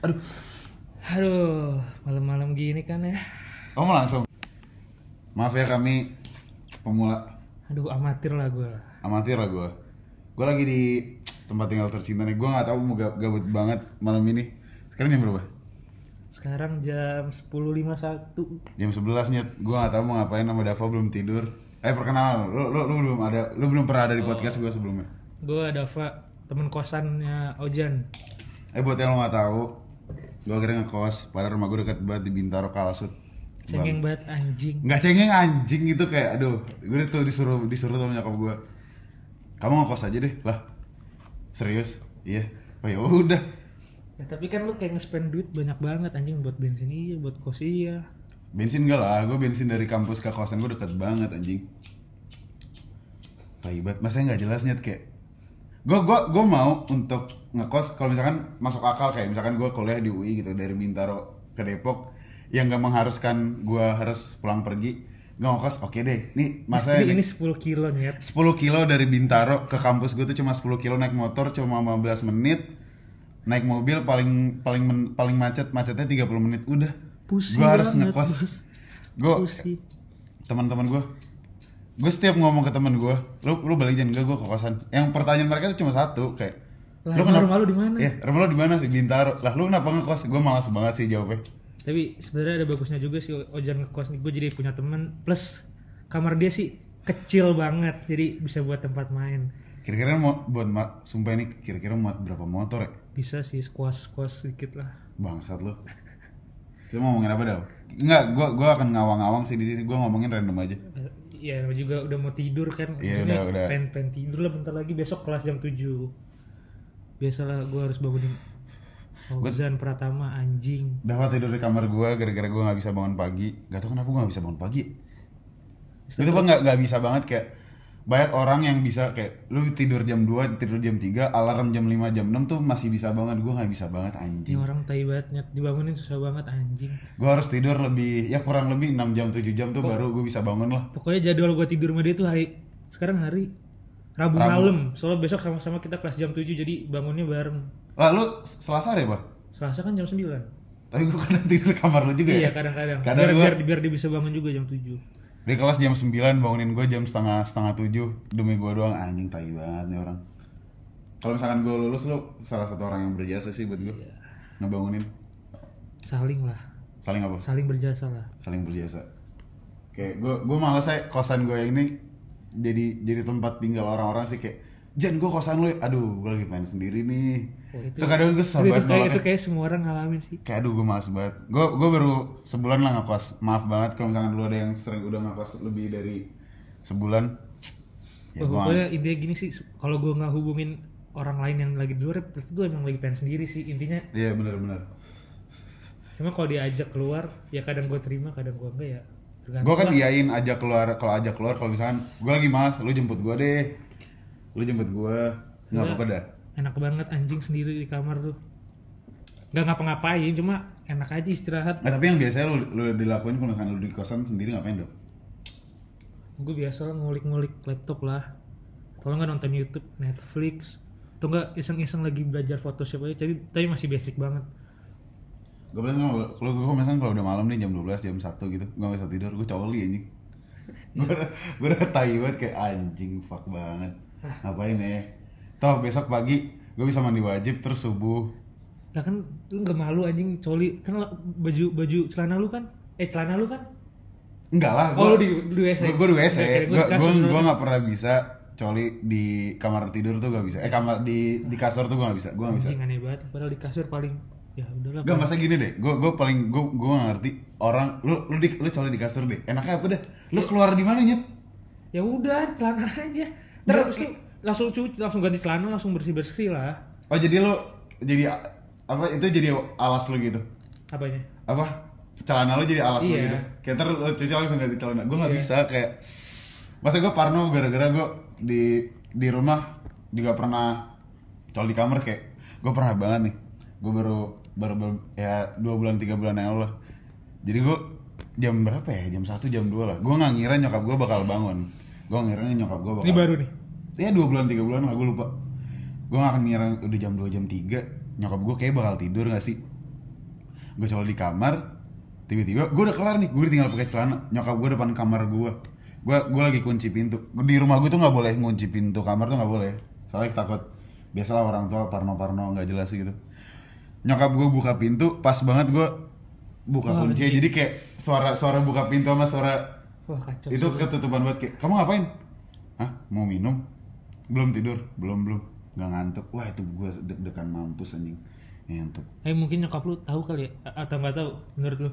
Aduh. Aduh, malam-malam gini kan ya. Oh mau langsung. Maaf ya kami pemula Aduh, amatir lah gue. amatir lah gue. Gue lagi di tempat tinggal tercinta nih. Gue nggak tahu mau ga- gabut banget malam ini. Sekarang jam berapa? Sekarang jam 10.51. Jam 11 nyet. Gue nggak tahu mau ngapain sama Dava belum tidur. Eh perkenalan, lu, lu, lu belum ada, lu belum pernah ada di podcast gue sebelumnya. Gue Dava, temen kosannya Ojan. Eh buat yang lo nggak tahu, gue akhirnya ngekos. Padahal rumah gue deket banget di Bintaro Kalsut. Cengeng banget anjing. nggak cengeng anjing gitu kayak aduh gue tuh disuruh disuruh sama nyokap gue kamu ngekos aja deh lah serius iya oh ya udah Ya, tapi kan lu kayak nge-spend duit banyak banget anjing buat bensin iya, buat kos iya. bensin enggak lah gue bensin dari kampus ke kosan gue deket banget anjing Taibat, masa nggak jelas nyet kayak gue gua gue mau untuk ngekos kalau misalkan masuk akal kayak misalkan gue kuliah di UI gitu dari Bintaro ke Depok yang nggak mengharuskan gue harus pulang pergi gue ngekos oke deh nih masa ini, ini ini 10 kilo nyet. 10 kilo dari Bintaro ke kampus gue tuh cuma 10 kilo naik motor cuma 15 menit naik mobil paling paling men- paling macet macetnya 30 menit udah. Gue harus ngekos. Gue teman-teman gue gue setiap ngomong ke temen gue lu lu balik jangan gue ke kosan yang pertanyaan mereka tuh cuma satu kayak Lah, rumah lu di mana? ya rumah lu di mana di Bintaro lah lu kenapa ngekos gue malas banget sih jawabnya Tapi sebenarnya ada bagusnya juga sih Ojan ngekos nih. Gue jadi punya temen plus kamar dia sih kecil banget jadi bisa buat tempat main. kira-kira mau buat ma- sumpah ini kira-kira muat berapa motor ya Bisa sih squash squash sedikit lah. Bangsat lu. Kita mau ngomongin apa dah? Enggak, gua gua akan ngawang-ngawang sih di sini. Gua ngomongin random aja. Namanya juga udah mau tidur kan. Iya, udah, udah. Pengen, pengen tidur lah bentar lagi besok kelas jam 7 Biasalah gue harus bangunin Fauzan Pratama anjing Dapat tidur di kamar gua gara-gara gua nggak bisa bangun pagi. Gak tau kenapa gua nggak bisa bangun pagi. Itu bang nggak nggak bisa banget kayak banyak orang yang bisa kayak lu tidur jam 2, tidur jam 3, alarm jam 5, jam 6 tuh masih bisa banget. Gua nggak bisa banget Ini anjing. orang tai banget Nyet. dibangunin susah banget anjing Gua harus tidur lebih ya kurang lebih 6 jam 7 jam tuh baru gua bisa bangun lah. Pokoknya jadwal gue tidur sama dia tuh hari Sekarang hari Rabu, Rabu. malam Soalnya besok sama-sama kita kelas jam 7 Jadi bangunnya bareng Lah lu Selasa deh, Pak. Selasa kan jam 9 Tapi gua kadang tidur di kamar lu juga Iya ya. kadang-kadang Kadang biar, gua- biar, biar dia bisa bangun juga jam 7 Di kelas jam 9 bangunin gue jam setengah setengah tujuh demi gue doang anjing tai banget nih orang. Kalau misalkan gue lulus lu salah satu orang yang berjasa sih buat gue Iya. ngebangunin. Saling lah Saling apa? Saling berjasa lah Saling berjasa. Kayak gue gue malas saya kosan gue yang ini jadi jadi tempat tinggal orang-orang sih kayak Jan gue kosan lu ya. Aduh gue lagi main sendiri nih. Oh, Itu kadang gue sabar itu, kayak, itu kayak semua orang ngalamin sih. Kayak aduh gue males banget. Gue gue baru sebulan lah ngekos. Maaf banget kalau misalkan dulu ada yang sering udah ngekos lebih dari sebulan. Ya gua pokoknya intinya gini sih, kalau gue nggak hubungin orang lain yang lagi di luar, berarti gue emang lagi pengen sendiri sih intinya. Iya bener-bener Cuma kalau diajak keluar, ya kadang gue terima, kadang gue enggak ya. Gue kan diain ajak keluar Kalau ajak keluar kalau misalkan Gue lagi mas Lu jemput gue deh Lu jemput Gua apa-apa dah Enak banget anjing sendiri di kamar tuh. Gak ngapa-ngapain, cuma enak aja istirahat. Nah tapi yang biasanya lu, lu dilakuin kalau misalkan lu di kosan sendiri ngapain dong? Gue biasa lah ngulik-ngulik laptop lah. Kalau nggak nonton YouTube, Netflix, atau nggak iseng-iseng lagi belajar Photoshop aja, tapi tapi masih basic banget. Gue bilang kalau gue misalkan kalau udah malam nih jam 12 jam 1 gitu Gue bisa tidur Gue coli anjing Gue udah Gue tai banget kayak anjing fuck banget Ngapain ya? Toh besok pagi Gue bisa mandi wajib terus subuh. Lah kan lu nggak malu anjing coli. Kan baju baju celana lu kan? Eh celana lu kan? Enggak lah Oh, gua- lu di- di WC? Gue di WC Gue gue dulu. gak pernah bisa coli di kamar tidur tuh gak bisa. Eh kamar di di kasur tuh gue gak bisa Gue gak bisa. Anjing aneh banget. Padahal di kasur paling ya udahlah Gak masa gini deh, gue gue paling gue gue gak ngerti orang lu lu di lu coli di kasur deh, enaknya apa deh? Lu keluar di mana nyet? ya udah celana aja. Nggak, terus lu langsung cuci langsung ganti celana langsung bersih bersih lah Oh jadi lu jadi apa itu jadi alas lu gitu? apanya Apa celana lu jadi alas lu Iya. gitu? Kayak ntar lu cuci langsung ganti celana. Gue nggak Iya. bisa kayak masa gue parno gara-gara gue di di rumah juga pernah coli di kamar kayak gue pernah banget nih. Gue baru baru, baru ya dua bulan tiga bulan yang lalu. Jadi gue jam berapa ya? Jam 1 jam 2 lah. Gue nggak ngira nyokap gue bakal bangun. Gue ngira nyokap gue bakal. ini baru nih Ya dua bulan tiga bulan lah gue lupa. Gue gak akan ngira udah jam 2 jam 3 nyokap gue kayak bakal tidur gak sih? gue coli di kamar tiba-tiba gue udah kelar nih gue tinggal pakai celana. Nyokap gue depan kamar gue gue gue lagi kunci pintu. Di rumah gue tuh nggak boleh ngunci pintu kamar tuh nggak boleh. Soalnya takut. Biasalah orang tua parno-parno nggak jelas gitu. Nyokap gue buka pintu pas banget gue buka Wah, kunci. jadi kayak suara suara buka pintu sama suara Wah kacau. itu ketutupan banget kayak kamu ngapain? Hah? Mau minum belum tidur belum belum nggak ngantuk wah itu gue deg-degan mampus anjing ngantuk Eh mungkin nyokap lu tahu kali ya atau nggak tahu menurut lu?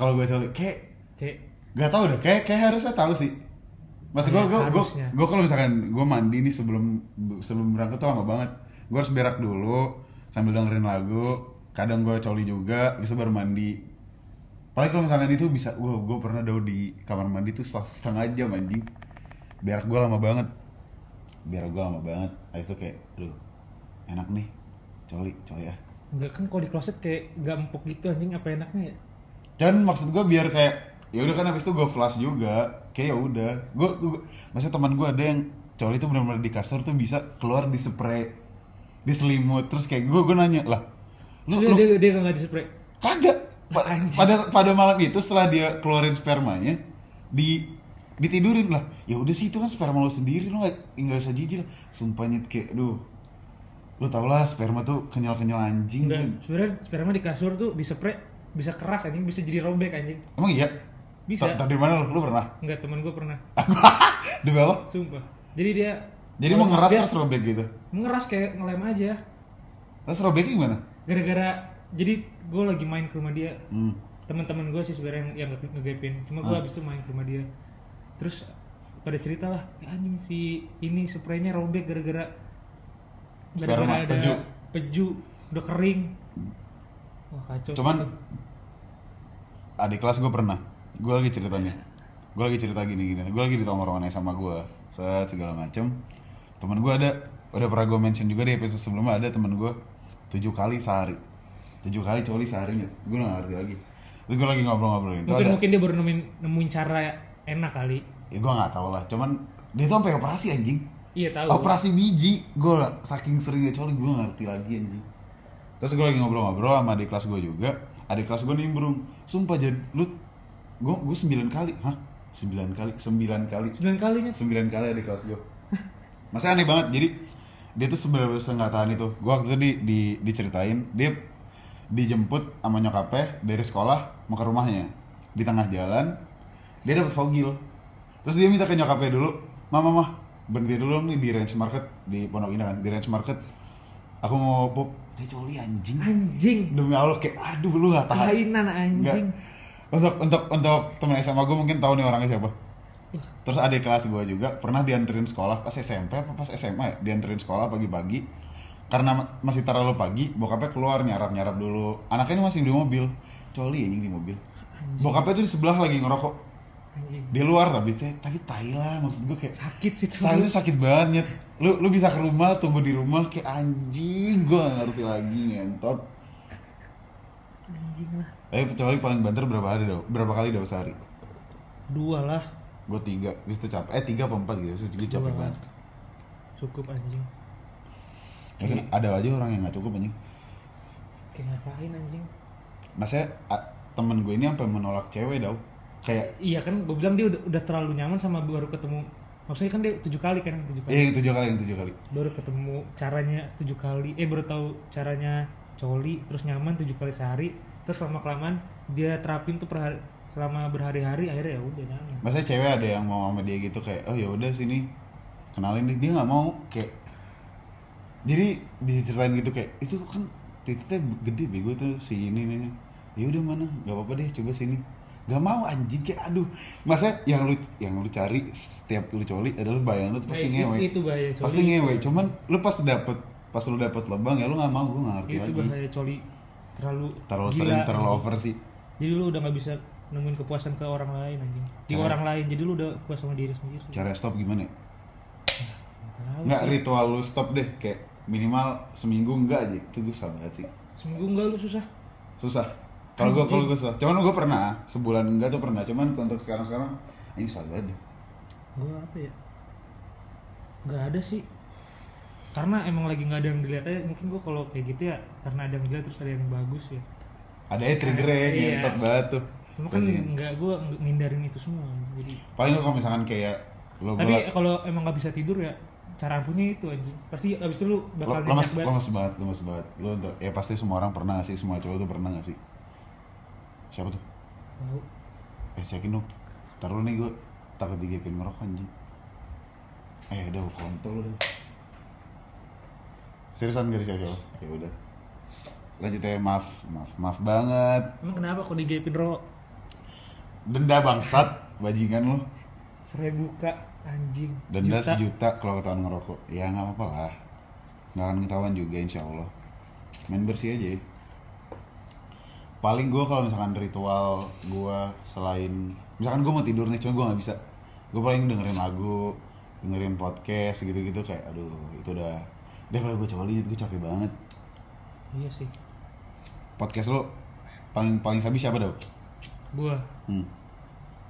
kalau gue coli kayak Kayak Gak tau deh, kayak kayak harusnya tahu sih. Maksud gue, gue, gue, gue kalau misalkan gue mandi nih sebelum sebelum berangkat tuh lama banget. Gue harus berak dulu sambil dengerin lagu. Kadang gue coli juga, bisa baru mandi. Paling kalau misalkan itu bisa, gue gue pernah dau di kamar mandi tuh setengah jam anjing. Berak gue lama banget. Berak gue lama banget. Habis itu kayak, aduh, enak nih, coli, coli ya. Enggak kan kalau di kloset kayak nggak empuk gitu anjing apa enaknya ya? Cuman maksud gue biar kayak ya udah kan habis itu gue flash juga kayak ya udah gue maksudnya teman gue ada yang cowok itu benar-benar di kasur tuh bisa keluar di spray di selimut terus kayak gue gue nanya lah lu, lu dia dia nggak di spray. kagak Pa- pada pada malam itu setelah dia keluarin spermanya di ditidurin lah ya udah sih itu kan sperma lo sendiri lo nggak usah jijik lah sumpah nyet kayak duh lu tau lah sperma tuh kenyal kenyal anjing Enggak, kan. sebenarnya sperma di kasur tuh di spray bisa keras anjing bisa jadi robek anjing. emang iya Bisa. Tau- dari mana lu lu pernah Enggak teman gue pernah. demi apa Sumpah. Jadi dia Jadi mau ngeras terus robek gitu. mengeras kayak ngelem aja. Terus robeknya gimana? Gara-gara jadi gue lagi main ke rumah dia. Hmm. Teman-teman gue sih sebenarnya yang nge- ngegepin. Cuma gue Ah. habis itu main ke rumah dia. Terus pada cerita lah, "Ya anjing si ini spraynya robek gara-gara gara-gara ada peju. peju udah kering. Wah kacau. Cuman adik kelas gue pernah. Gue lagi cerita nih. Gue lagi cerita gini-gini. Gue lagi di tongkrongan sama gue. Set segala macem. Temen gue ada. Udah pernah gue mention juga di episode sebelumnya ada temen gue tujuh kali sehari. Tujuh kali coli seharinya. Gue gak ngerti lagi. Terus gue lagi ngobrol-ngobrol itu mungkin ada. mungkin dia baru nemuin nemuin cara enak kali. Ya gue gak tau lah. Cuman dia tuh sampai operasi anjing. Iya tahu. Operasi biji. Gue saking seringnya coli gue ngerti lagi anjing. Terus gue lagi ngobrol-ngobrol sama adik kelas gue juga. Adik kelas gue nimbrung. Sumpah jadi lu gue gue sembilan kali. Hah? Sembilan kali? Sembilan kali? Sembilan kalinya. Sembilan kali adik kelas gue. Masa aneh banget. Jadi dia tuh sebenarnya nggak tahan itu. Gue waktu itu di, di diceritain dia dijemput sama nyokapnya dari sekolah mau ke rumahnya di tengah jalan dia dapat fogil terus dia minta ke nyokapnya dulu mama mah berhenti dulu nih di range market di pondok indah kan di range market. Aku mau pup dia coli anjing. Anjing. demi allah kayak aduh lu gak tahan. Kainan Nggak. anjing. untuk untuk untuk temen SMA gue mungkin tahu nih orangnya siapa. Terus adik kelas gue juga pernah dianterin sekolah pas SMP apa pas SMA ya dianterin sekolah pagi-pagi. Karena ma- masih terlalu pagi bokapnya keluar nyarap nyarap dulu. Anaknya ini masih di mobil. Coli anjing di mobil. Bokapnya tuh di sebelah lagi ngerokok Anjing. di luar tapi teh tapi tai lah maksud gue kayak Sakit sih tuh. saya itu sakit banget lu lu bisa ke rumah tunggu di rumah kayak anjing gue gak ngerti lagi ngentot Anjing lah. tapi kecuali paling banter berapa hari dong berapa kali dalam sehari Dua lah. gue tiga bis itu capek eh tiga apa empat gitu terus gue capek banget Cukup anjing. ya kan ada aja orang yang nggak cukup anjing Kayak ngapain anjing? maksudnya a- temen gue ini sampai menolak cewek tau kayak Iya kan gue bilang dia udah, udah terlalu nyaman sama baru ketemu. Maksudnya kan dia tujuh kali kan tujuh kali. Eh yang tujuh kali yang tujuh kali. Baru ketemu caranya tujuh kali. Eh baru tahu caranya coli terus nyaman tujuh kali sehari. Terus lama kelamaan dia terapin tuh per hari- selama berhari-hari akhirnya ya udah nyaman. Maksudnya cewek ada yang mau sama dia gitu kayak oh ya udah sini kenalin nih dia nggak mau kayak jadi diceritain gitu kayak itu kan titiknya gede bego tuh si ini nih ya udah mana? Nggak apa-apa deh coba sini nggak mau anjing kayak aduh. Masa yang lu yang lu cari setiap lu coli adalah bayangan lu pasti Eh, ngewe itu bahaya coli. Pasti ngewe cuman lu pas dapet pas lu dapet lebang ya lu nggak mau gue nggak ngerti itu lagi. bahaya coli. Terlalu terlalu gila, sering terlalu over sih. Jadi lu udah nggak bisa nemuin kepuasan ke orang lain anjing. Di Cara- orang lain jadi lu udah puas sama diri sendiri. Cara stop gimana? Ya? Nggak tahu nggak sih. ritual lu stop deh kayak minimal seminggu enggak aja. Itu gue banget sih. Seminggu enggak lu susah? Susah kalau gue kalau gue susah cuman gue pernah sebulan enggak tuh pernah. Cuman untuk sekarang sekarang ini susah banget gue apa ya? Nggak ada sih. Karena emang lagi nggak ada yang dilihat aja. Mungkin gue kalau kayak gitu ya karena ada yang dilihat terus ada yang bagus ya. Ada ya triggernya Iya. ngentot banget tuh. Cuma kan Bajingan. nggak gue ngindarin itu semua jadi paling kalau misalkan kayak lo tapi kalau emang nggak bisa tidur ya cara ampuhnya itu anjing. Pasti abis itu lu bakal lemas banget. lemas banget lemas banget. Lo untuk ya pasti semua orang pernah gak sih? Semua cowok tuh pernah gak sih siapa tuh? Tahu. eh cekin dong. Taruh nih gue takut digepin ngerokok anjing. Eh udah kontol udah. Seriusan gak siapa ya udah. Lanjut ya maaf maaf maaf banget. Emang kenapa kok digepin ro denda bangsat bajingan lo seribu kak anjing. Denda Sejuta. sejuta kalau ketahuan ngerokok. Ya nggak apa-apa lah. Nggak akan ketahuan juga insya Allah. Main bersih aja ya. Paling gue kalau misalkan ritual gue selain misalkan gue mau tidur nih cuma gue nggak bisa. Gue paling dengerin lagu dengerin podcast gitu-gitu kayak aduh itu udah daripada gue coli gue capek banget. Iya sih. Podcast lo paling paling sabi siapa dong gua? Hmm.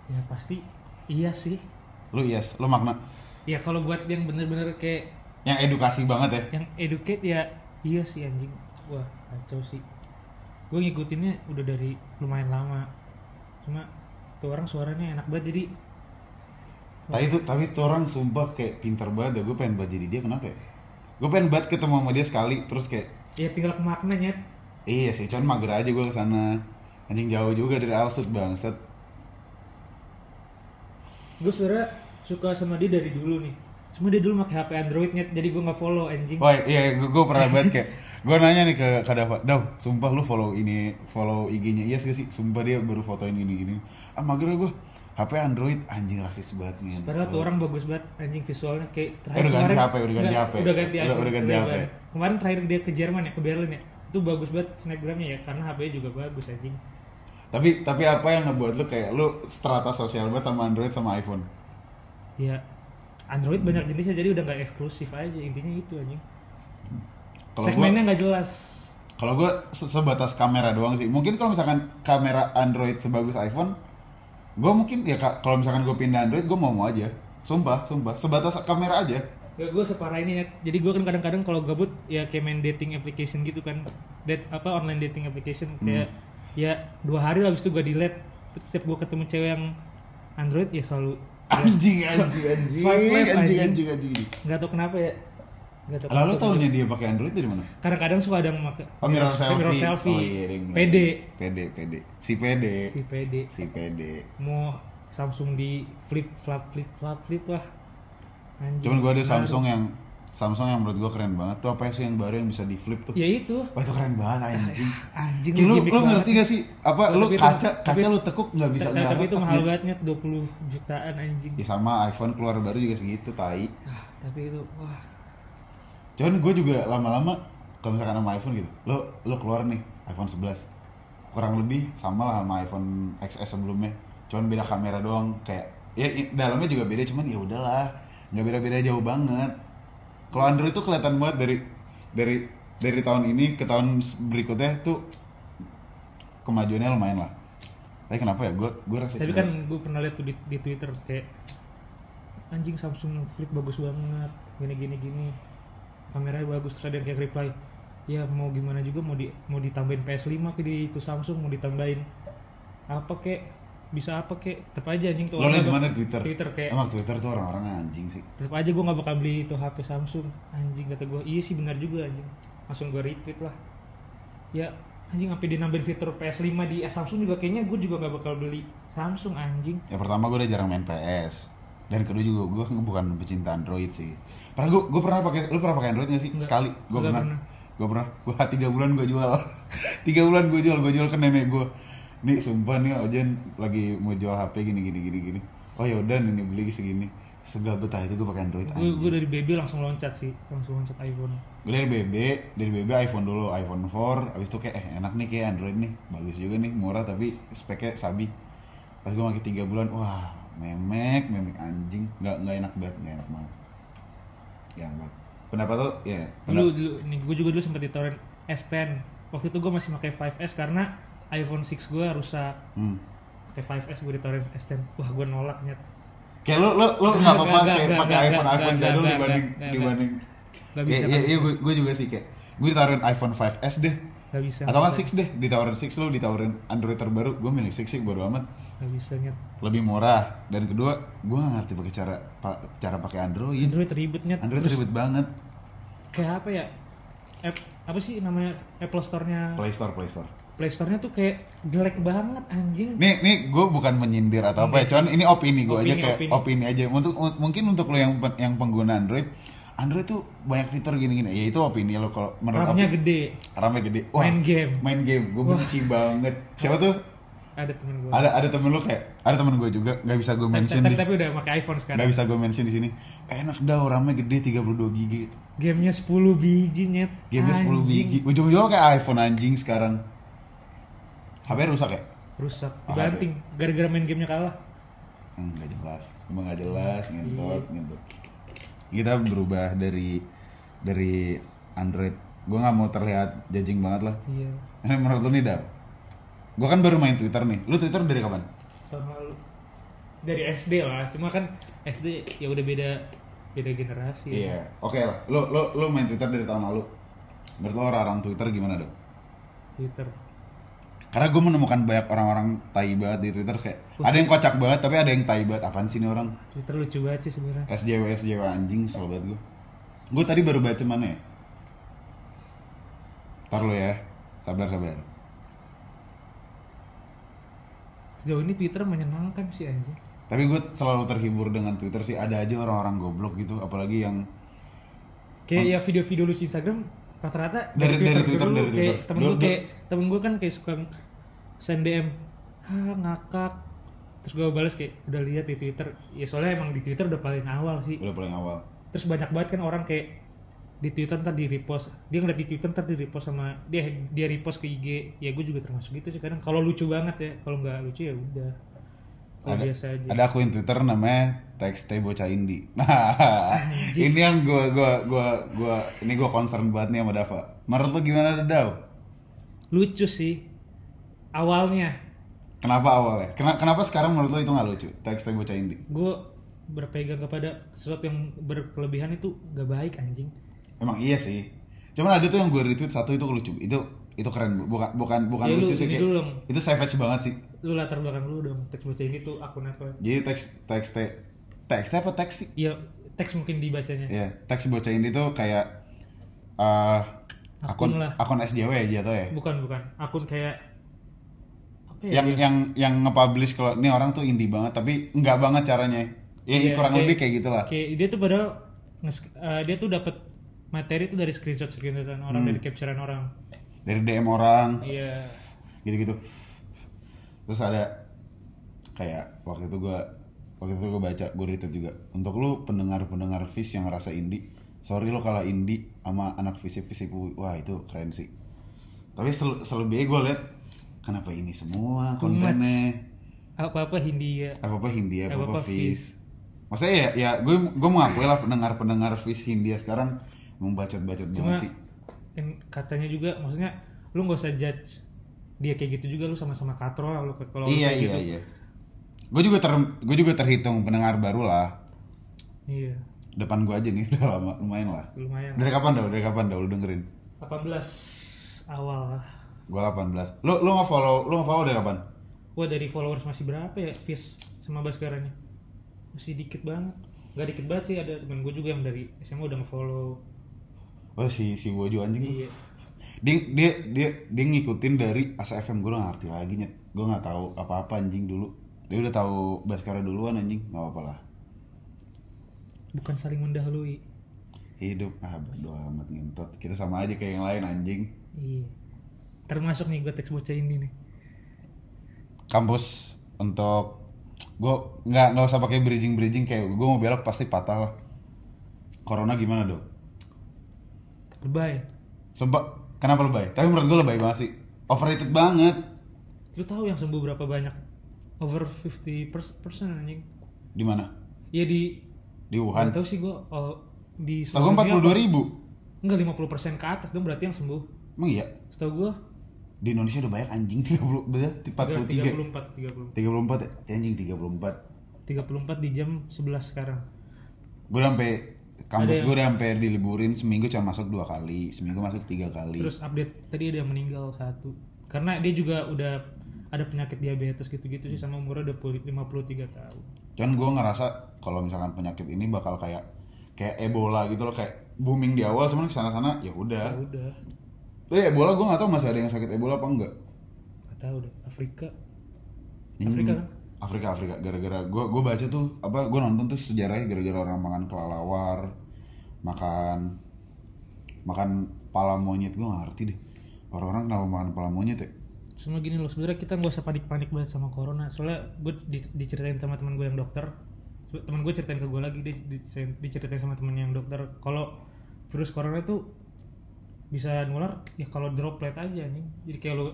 ya pasti iya sih. Lo yes lo makna? Ya kalau buat yang bener-bener kayak yang edukasi banget ya? Yang educate ya iya sih anjing. Wah kacau sih gue ngikutinnya udah dari lumayan lama. Cuma tuh orang suaranya enak banget jadi Tapi itu tapi tuh orang sumpah kayak pinter banget gue pengen banget jadi dia kenapa ya? Gue pengen banget ketemu sama dia sekali terus kayak ya tinggal ke maknanya iya sih cuman mager aja gue ke sana anjing jauh juga dari Alsut bangsat. Gue sebenernya suka sama dia dari dulu nih. Cuma dia dulu pakai HP Android net jadi gue nggak follow anjing. Wah iya gue, gue pernah banget kayak gue nanya nih ke Kak Dava, Dav, sumpah lu follow ini follow IG-nya iya sih sih, sumpah dia baru fotoin ini gini. Ah mager gue, HP Android anjing rasis banget nih. Padahal tuh orang bagus banget anjing visualnya kayak Eh, udah ganti HP, udah ganti HP. Udah ganti Udah- iPhone udah ganti 11. HP. Kemarin terakhir dia ke Jerman ya, ke Berlin ya. Itu bagus banget snapgramnya ya karena HP-nya juga bagus anjing. Tapi tapi apa yang ngebuat lu kayak lu strata sosial banget sama Android sama iPhone? Ya Android banyak jenisnya jadi udah nggak eksklusif aja intinya itu anjing. Kalau Segmennya nggak jelas. Kalau gue se- sebatas kamera doang sih. Mungkin kalau misalkan kamera Android sebagus iPhone, gue mungkin ya kalau misalkan gue pindah Android, gue mau mau aja. Sumpah, sumpah. Sebatas kamera aja. Ya gue separah ini ya. Jadi gue kan kadang-kadang kalau gabut ya kayak main dating application gitu kan. Date apa online dating application kayak ya dua hari lah habis itu gue delete. Terus setiap gue ketemu cewek yang Android ya selalu Anjing, anjing, anjing, left, anjing, anjing. anjing, anjing. nggak tahu kenapa ya. Tahu. Lalu kenapa. taunya dia pakai Android dari mana? Kadang-kadang suka ada pakai Oh, mirror selfie. Mirror selfie. Oh iya. PD. PD, PD. Si PD. Si PD. Si PD. Mau Samsung di flip flap flip flap flip lah. Anjing. Cuman gue ada. Samsung yang Samsung yang menurut gue keren banget tuh apa sih yang baru yang bisa di flip tuh? Ya itu. Wah itu keren banget anjing. Anjing Kayak lu, lu banget. ngerti gak sih? Apa Tapi lu itu- kaca tapi- kaca lu tekuk nggak bisa nggak Tapi itu mahal Nyet. banget nyet 20 jutaan anjing. Ya sama iPhone keluar baru juga segitu tai. Ah, tapi itu wah. Cuman gue juga lama-lama kalau misalkan sama iPhone gitu, lo lo keluar nih iPhone 11 kurang lebih sama lah sama iPhone XS sebelumnya. Cuman beda kamera doang kayak ya i- dalamnya juga beda cuman ya udahlah nggak beda-beda jauh banget. Kalau Android tuh kelihatan banget dari dari dari tahun ini ke tahun berikutnya tuh kemajuannya lumayan lah. Tapi kenapa ya? Gue gue rasa Tapi kan gue pernah lihat tuh di, di Twitter kayak anjing Samsung Flip bagus banget, gini gini gini. Kameranya bagus terus ada yang kayak reply. Ya mau gimana juga mau di mau ditambahin PS5 ke di itu Samsung mau ditambahin apa kek? Bisa apa kek? Tetep aja anjing tuh lo orang liat nggak mana? Twitter? Twitter kayak Emang Twitter tuh orang-orang anjing sih. tetep aja gue nggak bakal beli itu HP Samsung. Anjing kata gue iya sih benar juga anjing. Langsung gue retweet lah. Ya anjing sampai dinambahin fitur PS5 di Samsung juga kayaknya gue juga nggak bakal beli Samsung anjing. Ya pertama gue udah jarang main PS dan kedua juga gue bukan pecinta Android sih. Pernah gue gue pernah pakai lu pernah pakai Android gak sih? Enggak. Sekali. Gue pernah. pernah. Gue pernah. Gue tiga bulan gue jual. tiga bulan gue jual. Gue jual ke nenek gue. Nih sumpah nih Ojen lagi mau jual HP gini gini gini gini. Oh ya udah nih beli segini. Segal betah itu gue pakai Android. gue anjing. gue dari baby langsung loncat sih langsung loncat iPhone Gue dari BB, dari BB iPhone dulu, iPhone 4 Abis itu kayak eh enak nih kayak Android nih Bagus juga nih, murah tapi speknya sabi Pas gue pakai 3 bulan, wah memek, memek anjing. Nggak, nggak enak banget, nggak enak banget. Gak enak banget Pendapat lo, ya dulu dulu nih gue juga dulu sempat ditawarin S10 waktu itu gue masih pakai 5S karena iPhone 6 gue rusak. Hmm. pakai 5S gue ditawarin S10 wah gue nolak nyet. Kayak lo, lo, lo nggak apa-apa kayak pakai iPhone, nggak, iPhone jadul dibanding, nggak. dibanding Gak Iya, iya, gue, gue juga sih kayak Gue ditaruhin iPhone 5S deh Gak bisa. Atau nggak Six deh, ditawarin Six lu, ditawarin Android terbaru, gue milih Six sih baru amat. Gak bisa nyet. Lebih murah dan kedua, gue nggak ngerti pakai cara pa- cara pakai Android. Android ribet nyet. Android Terus ribet banget. kayak apa ya? App, apa sih namanya Apple Store-nya? Play Store, Play Store. Play Store-nya tuh kayak jelek banget anjing. Nih, nih gue bukan menyindir atau apa ya, cuman ini opini gue aja kayak opini. opini. aja. Untuk mungkin untuk lo yang yang pengguna Android, Android tuh banyak fitur gini-gini. Ya itu opini lo kalau menurut RAM-nya gede. ramai gede. Main game. Main game. Gue benci banget. Siapa tuh? Ada temen gue. Ada ada temen lu kayak ada temen gue juga nggak bisa gue mention tapi, tapi udah pakai iPhone sekarang. nggak bisa gue mention di sini. Enak dah ramai gede 32 GB. Gamenya 10 biji nyet. Game 10 Anjing. biji. Ujung-ujungnya kayak iPhone anjing sekarang. HP rusak ya? Rusak. Dibanting. Gara-gara main gamenya kalah. Enggak jelas. Emang nggak jelas Iya. ngentot ngentot. Kita berubah dari dari Android. Gue nggak mau terlihat judging banget lah. Iya. Menurut lu nih dah. Gue kan baru main Twitter nih. Lu Twitter dari kapan? Tahun lalu. Dari SD lah. Cuma kan SD ya udah beda beda generasi. Iya. Oke lah. Lu lu lu main Twitter dari tahun lalu. Menurut lu orang-orang Twitter gimana dong? Twitter. Karena gue menemukan banyak orang-orang tai banget di Twitter kayak ada yang kocak banget tapi ada yang tai banget. Apaan sih ini orang? Twitter lucu banget sih sebenarnya. SJW SJW anjing kesel banget gue. Gue tadi baru baca mana ya? Ntar lu ya. Sabar sabar. Sejauh ini Twitter menyenangkan sih anjing. Tapi gue selalu terhibur dengan Twitter sih. Ada aja orang-orang goblok gitu. Apalagi yang Kayak ya video-video lucu Instagram rata-rata Dari- dari Twitter, dulu. dari kayak Twitter. temen Dulu- gue kayak temen gue kan kayak suka send DM ha ngakak. Terus gue balas kayak udah lihat di Twitter. Ya soalnya emang di Twitter udah paling awal sih. Udah paling awal. terus banyak banget kan orang kayak di Twitter ntar di repost. Dia ngeliat di Twitter ntar di repost sama dia dia repost ke IG ya gue juga termasuk gitu sih kadang. Kalau lucu banget ya kalau nggak lucu ya udah. Ada, biasa aja. ada akun Twitter namanya TXT bocah indie. Nah, ini yang gua gua gua gua ini gua concern banget nih sama Dava. Menurut lu gimana Dav? Lucu sih awalnya Kenapa awalnya? Kenapa, kenapa sekarang menurut lu itu nggak lucu? TXT bocah indie. gue berpegang kepada sesuatu yang berkelebihan itu gak baik anjing Emang iya sih. Cuman ada tuh yang gue retweet satu itu lucu. Itu itu keren. Bukan bukan bukan Ya, lu lucu sih ini kayak. dulu dong. Itu savage banget sih. lu latar belakang lu dong teks baca ini tuh akun apa Jadi teks TXT TXT apa teks sih? iya teks mungkin dibacanya Iya, teks bocah indie tuh kayak eh akun Akun lah. akun SJW ya jatuh ya. bukan bukan akun kayak apa ya yang dia? yang yang nge-publish kalau ini orang tuh indie banget tapi enggak banget caranya ya Iya, kurang lebih kayak gitulah kayak dia tuh padahal nge- eh, dia tuh dapat materi tuh dari screenshot screenshotan orang Hmm. dari capturean orang dari DM orang iya gitu-gitu terus ada kayak waktu itu gua waktu itu gua baca retweet juga untuk lu pendengar-pendengar Fish yang ngerasa indie sorry lo kalah indie sama anak fisip fisip wah itu keren sih. Tapi sel selebihnya gue liat kenapa ini semua kontennya? apa apa Hindia apa apa Hindia apa apa Apa-apa Fish maksudnya ya ya gue gue mengakui lah pendengar pendengar Fish Hindia sekarang membacot bacot banget sih. katanya juga maksudnya lu nggak usah judge dia kayak gitu juga lu sama-sama katro lah lu kalau iya iya gitu. iya. Gue juga ter gue juga terhitung pendengar baru lah. Iya depan gue aja nih udah lama lumayan lah. Lumayan. Dari kapan dah dari kapan dah lu dengerin? 18 awal. Lah gue 18 lu lu nggak follow lu nggak follow dari kapan? Wah dari followers masih berapa ya Fis sama Baskaranya Masih dikit banget. Gak dikit banget sih ada temen gue juga yang dari SMA udah nge-follow. Oh si si Wojo anjing. Iya. Dia dia dia dia ngikutin dari Asa FM gue nggak ngerti lagi nyet. Gue nggak tahu apa apa anjing dulu. Dia udah tahu Baskara duluan anjing nggak apa-apa lah Bukan saling mendahului. Hidup. Ah bodo amat ngentot. Kita sama aja kayak yang lain anjing. Iya. Termasuk nih gue teks bocah ini nih. Kampus untuk gue nggak nggak usah pakai bridging bridging kayak gue mau belok pasti patah lah. Corona gimana dong Lebay. Sumpah, kenapa lebay? Tapi menurut gue lebay banget sih. Overrated banget. Lu tahu yang sembuh berapa banyak? Over 50% anjing. Di mana? Ya di Di Wuhan tahu sih gue oh, Di Setahu gue seluruh 42 dunia ribu? Enggak 50% ke atas dong berarti yang sembuh Emang iya? Setahu gue Di Indonesia udah banyak anjing 30, bener? 43 34 34 34 ya? Ya, Anjing 34 34 di jam 11 sekarang Gue udah sampai kampus gue udah sampai diliburin seminggu cuma masuk dua kali seminggu masuk tiga kali Terus update tadi ada yang meninggal satu. Karena dia juga udah ada penyakit diabetes gitu-gitu sih sama umurnya udah pul- 53 tahun. cuman gue ngerasa kalau misalkan penyakit ini bakal kayak kayak Ebola gitu loh kayak booming di awal cuman ke sana sana ya Ya udah udah, tapi Ebola gue nggak tahu masih ada yang sakit Ebola apa enggak gak tahu deh. Afrika. Ini- Afrika kan? Afrika Afrika gara-gara gue gue baca tuh apa gue nonton tuh sejarahnya gara-gara orang makan kelelawar makan makan pala monyet gue gak ngerti deh orang-orang kenapa makan pala monyet ya Semua gini loh, sebenarnya kita nggak usah panik-panik banget sama corona. Soalnya gue di- diceritain sama teman gue yang dokter, teman gue ceritain ke gue lagi, dia diceritain, diceritain sama temen yang dokter, kalau virus corona tuh bisa nular ya kalau droplet aja nih. Jadi kayak lo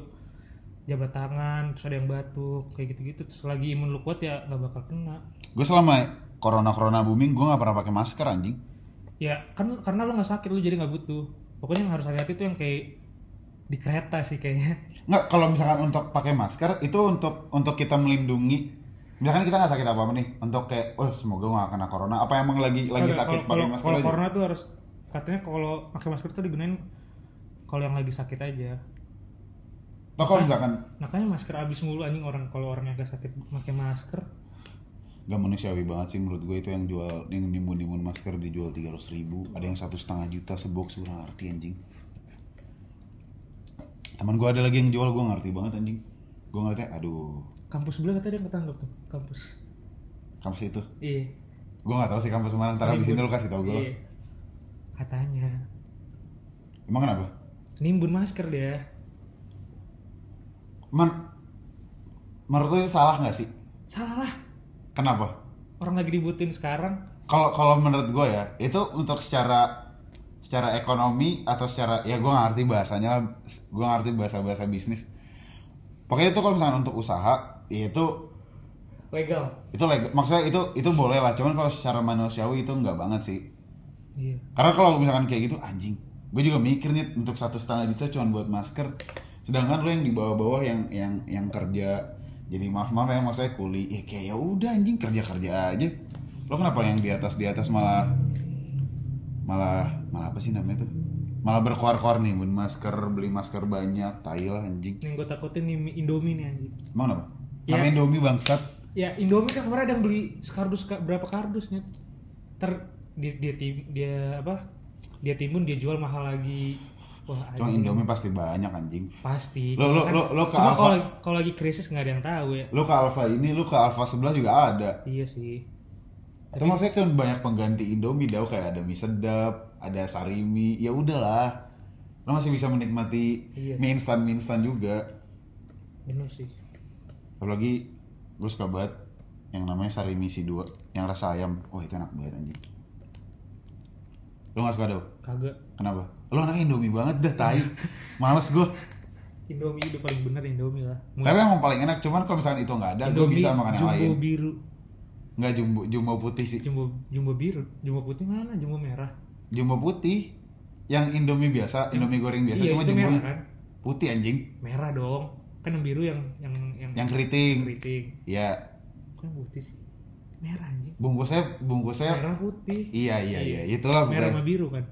jabat tangan, terus ada yang batuk, kayak gitu-gitu. Terus lagi imun lu kuat ya nggak bakal kena. gue selama corona corona booming gue nggak pernah pakai masker anjing Ya kan karena lo nggak sakit lu jadi nggak butuh. Pokoknya yang harus hati-hati tuh yang kayak di kereta sih kayaknya. nggak kalau misalkan untuk pakai masker itu untuk untuk kita melindungi. Misalkan kita nggak sakit apa apa nih untuk kayak oh semoga gue gak kena corona. Apa emang lagi lagi sakit pakai masker kalau aja? corona tuh harus katanya kalau pakai masker tuh digunain kalau yang lagi sakit aja. Atau kalau misalkan. makanya masker habis mulu anjing orang kalau orang yang gak sakit pakai masker. Gak manusiawi banget sih menurut gue itu yang jual yang nimun nimun masker dijual tiga ribu. Ada yang satu setengah juta sebox gue nggak ngerti anjing teman gue ada lagi yang jual gue ngerti banget anjing. Gue ngerti aduh. Kampus sebelah katanya ada yang ketangkep tuh kampus. Kampus itu? Iya. Gue nggak tahu sih kampus mana ntar habis ini lu kasih tau gue Iya. katanya. Emang kenapa? Nimbun masker dia. Man menurut lu itu salah nggak sih? Salah lah. Kenapa? Orang lagi dibutuhin sekarang. Kalau kalau menurut gue ya itu untuk secara secara ekonomi atau secara ya gue ngerti bahasanya lah. Gue ngerti bahasa bahasa bisnis. Pokoknya itu kalau misalnya untuk usaha ya itu legal. Itu leg- maksudnya itu itu boleh lah. Cuman kalau secara manusiawi itu nggak banget sih. Iya. Karena kalau misalkan kayak gitu anjing. Gue juga mikir nih untuk satu setengah juta cuman buat masker. Sedangkan lo yang di bawah-bawah yang yang yang kerja jadi maaf maaf ya maksudnya kuli. Ya kayak ya udah anjing kerja kerja aja. Lo kenapa yang di atas di atas malah malah malah apa sih namanya tuh? Malah berkoar-koar nih beli masker beli masker banyak tai lah anjing. Yang gue takutin nih mie Indomie nih anjing. Emang apa Ya. namanya Indomie bangsat. Ya Indomie kan kemarin ada yang beli sekardus ka- berapa kardusnya ter dia dia tim dia apa? Dia timbun dia jual mahal lagi. Wah cuma. Indomie pasti banyak anjing. Pasti. Lo- lo- Cuma lo- lo ke Alfa- lagi- kalau lagi krisis nggak ada yang tahu ya. Lo ke Alfa ini lo ke Alfa sebelah juga ada. Iya sih Itu maksudnya kan banyak pengganti Indomie dah kayak ada mie sedap, ada sarimi, ya udahlah. Lo masih bisa menikmati Iya. mie instan mie instan juga. bener sih Apalagi gue suka banget yang namanya sarimi si dua, yang rasa ayam. Wah itu enak banget anjing. Lo gak suka dong? kagak Kenapa? Lo anak Indomie banget dah, tai. Males gue. Indomie udah paling bener Indomie lah Tapi emang paling enak, cuman kalau misalnya itu nggak ada, gue bisa makan yang lain. biru Nggak jumbo, jumbo putih sih. jumbo jumbo biru. Jumbo putih mana? Jumbo merah. Jumbo putih, yang Indomie biasa, Indomie goreng biasa, iya cuma jumbo merah kan? putih anjing. merah dong. Kan yang biru yang yang yang Yang keriting. keriting. Ya, kan putih sih? Merah anjing. Bungkusnya bungkusnya merah putih. Iya iya. Iya. Itulah merah pokoknya. sama biru kan?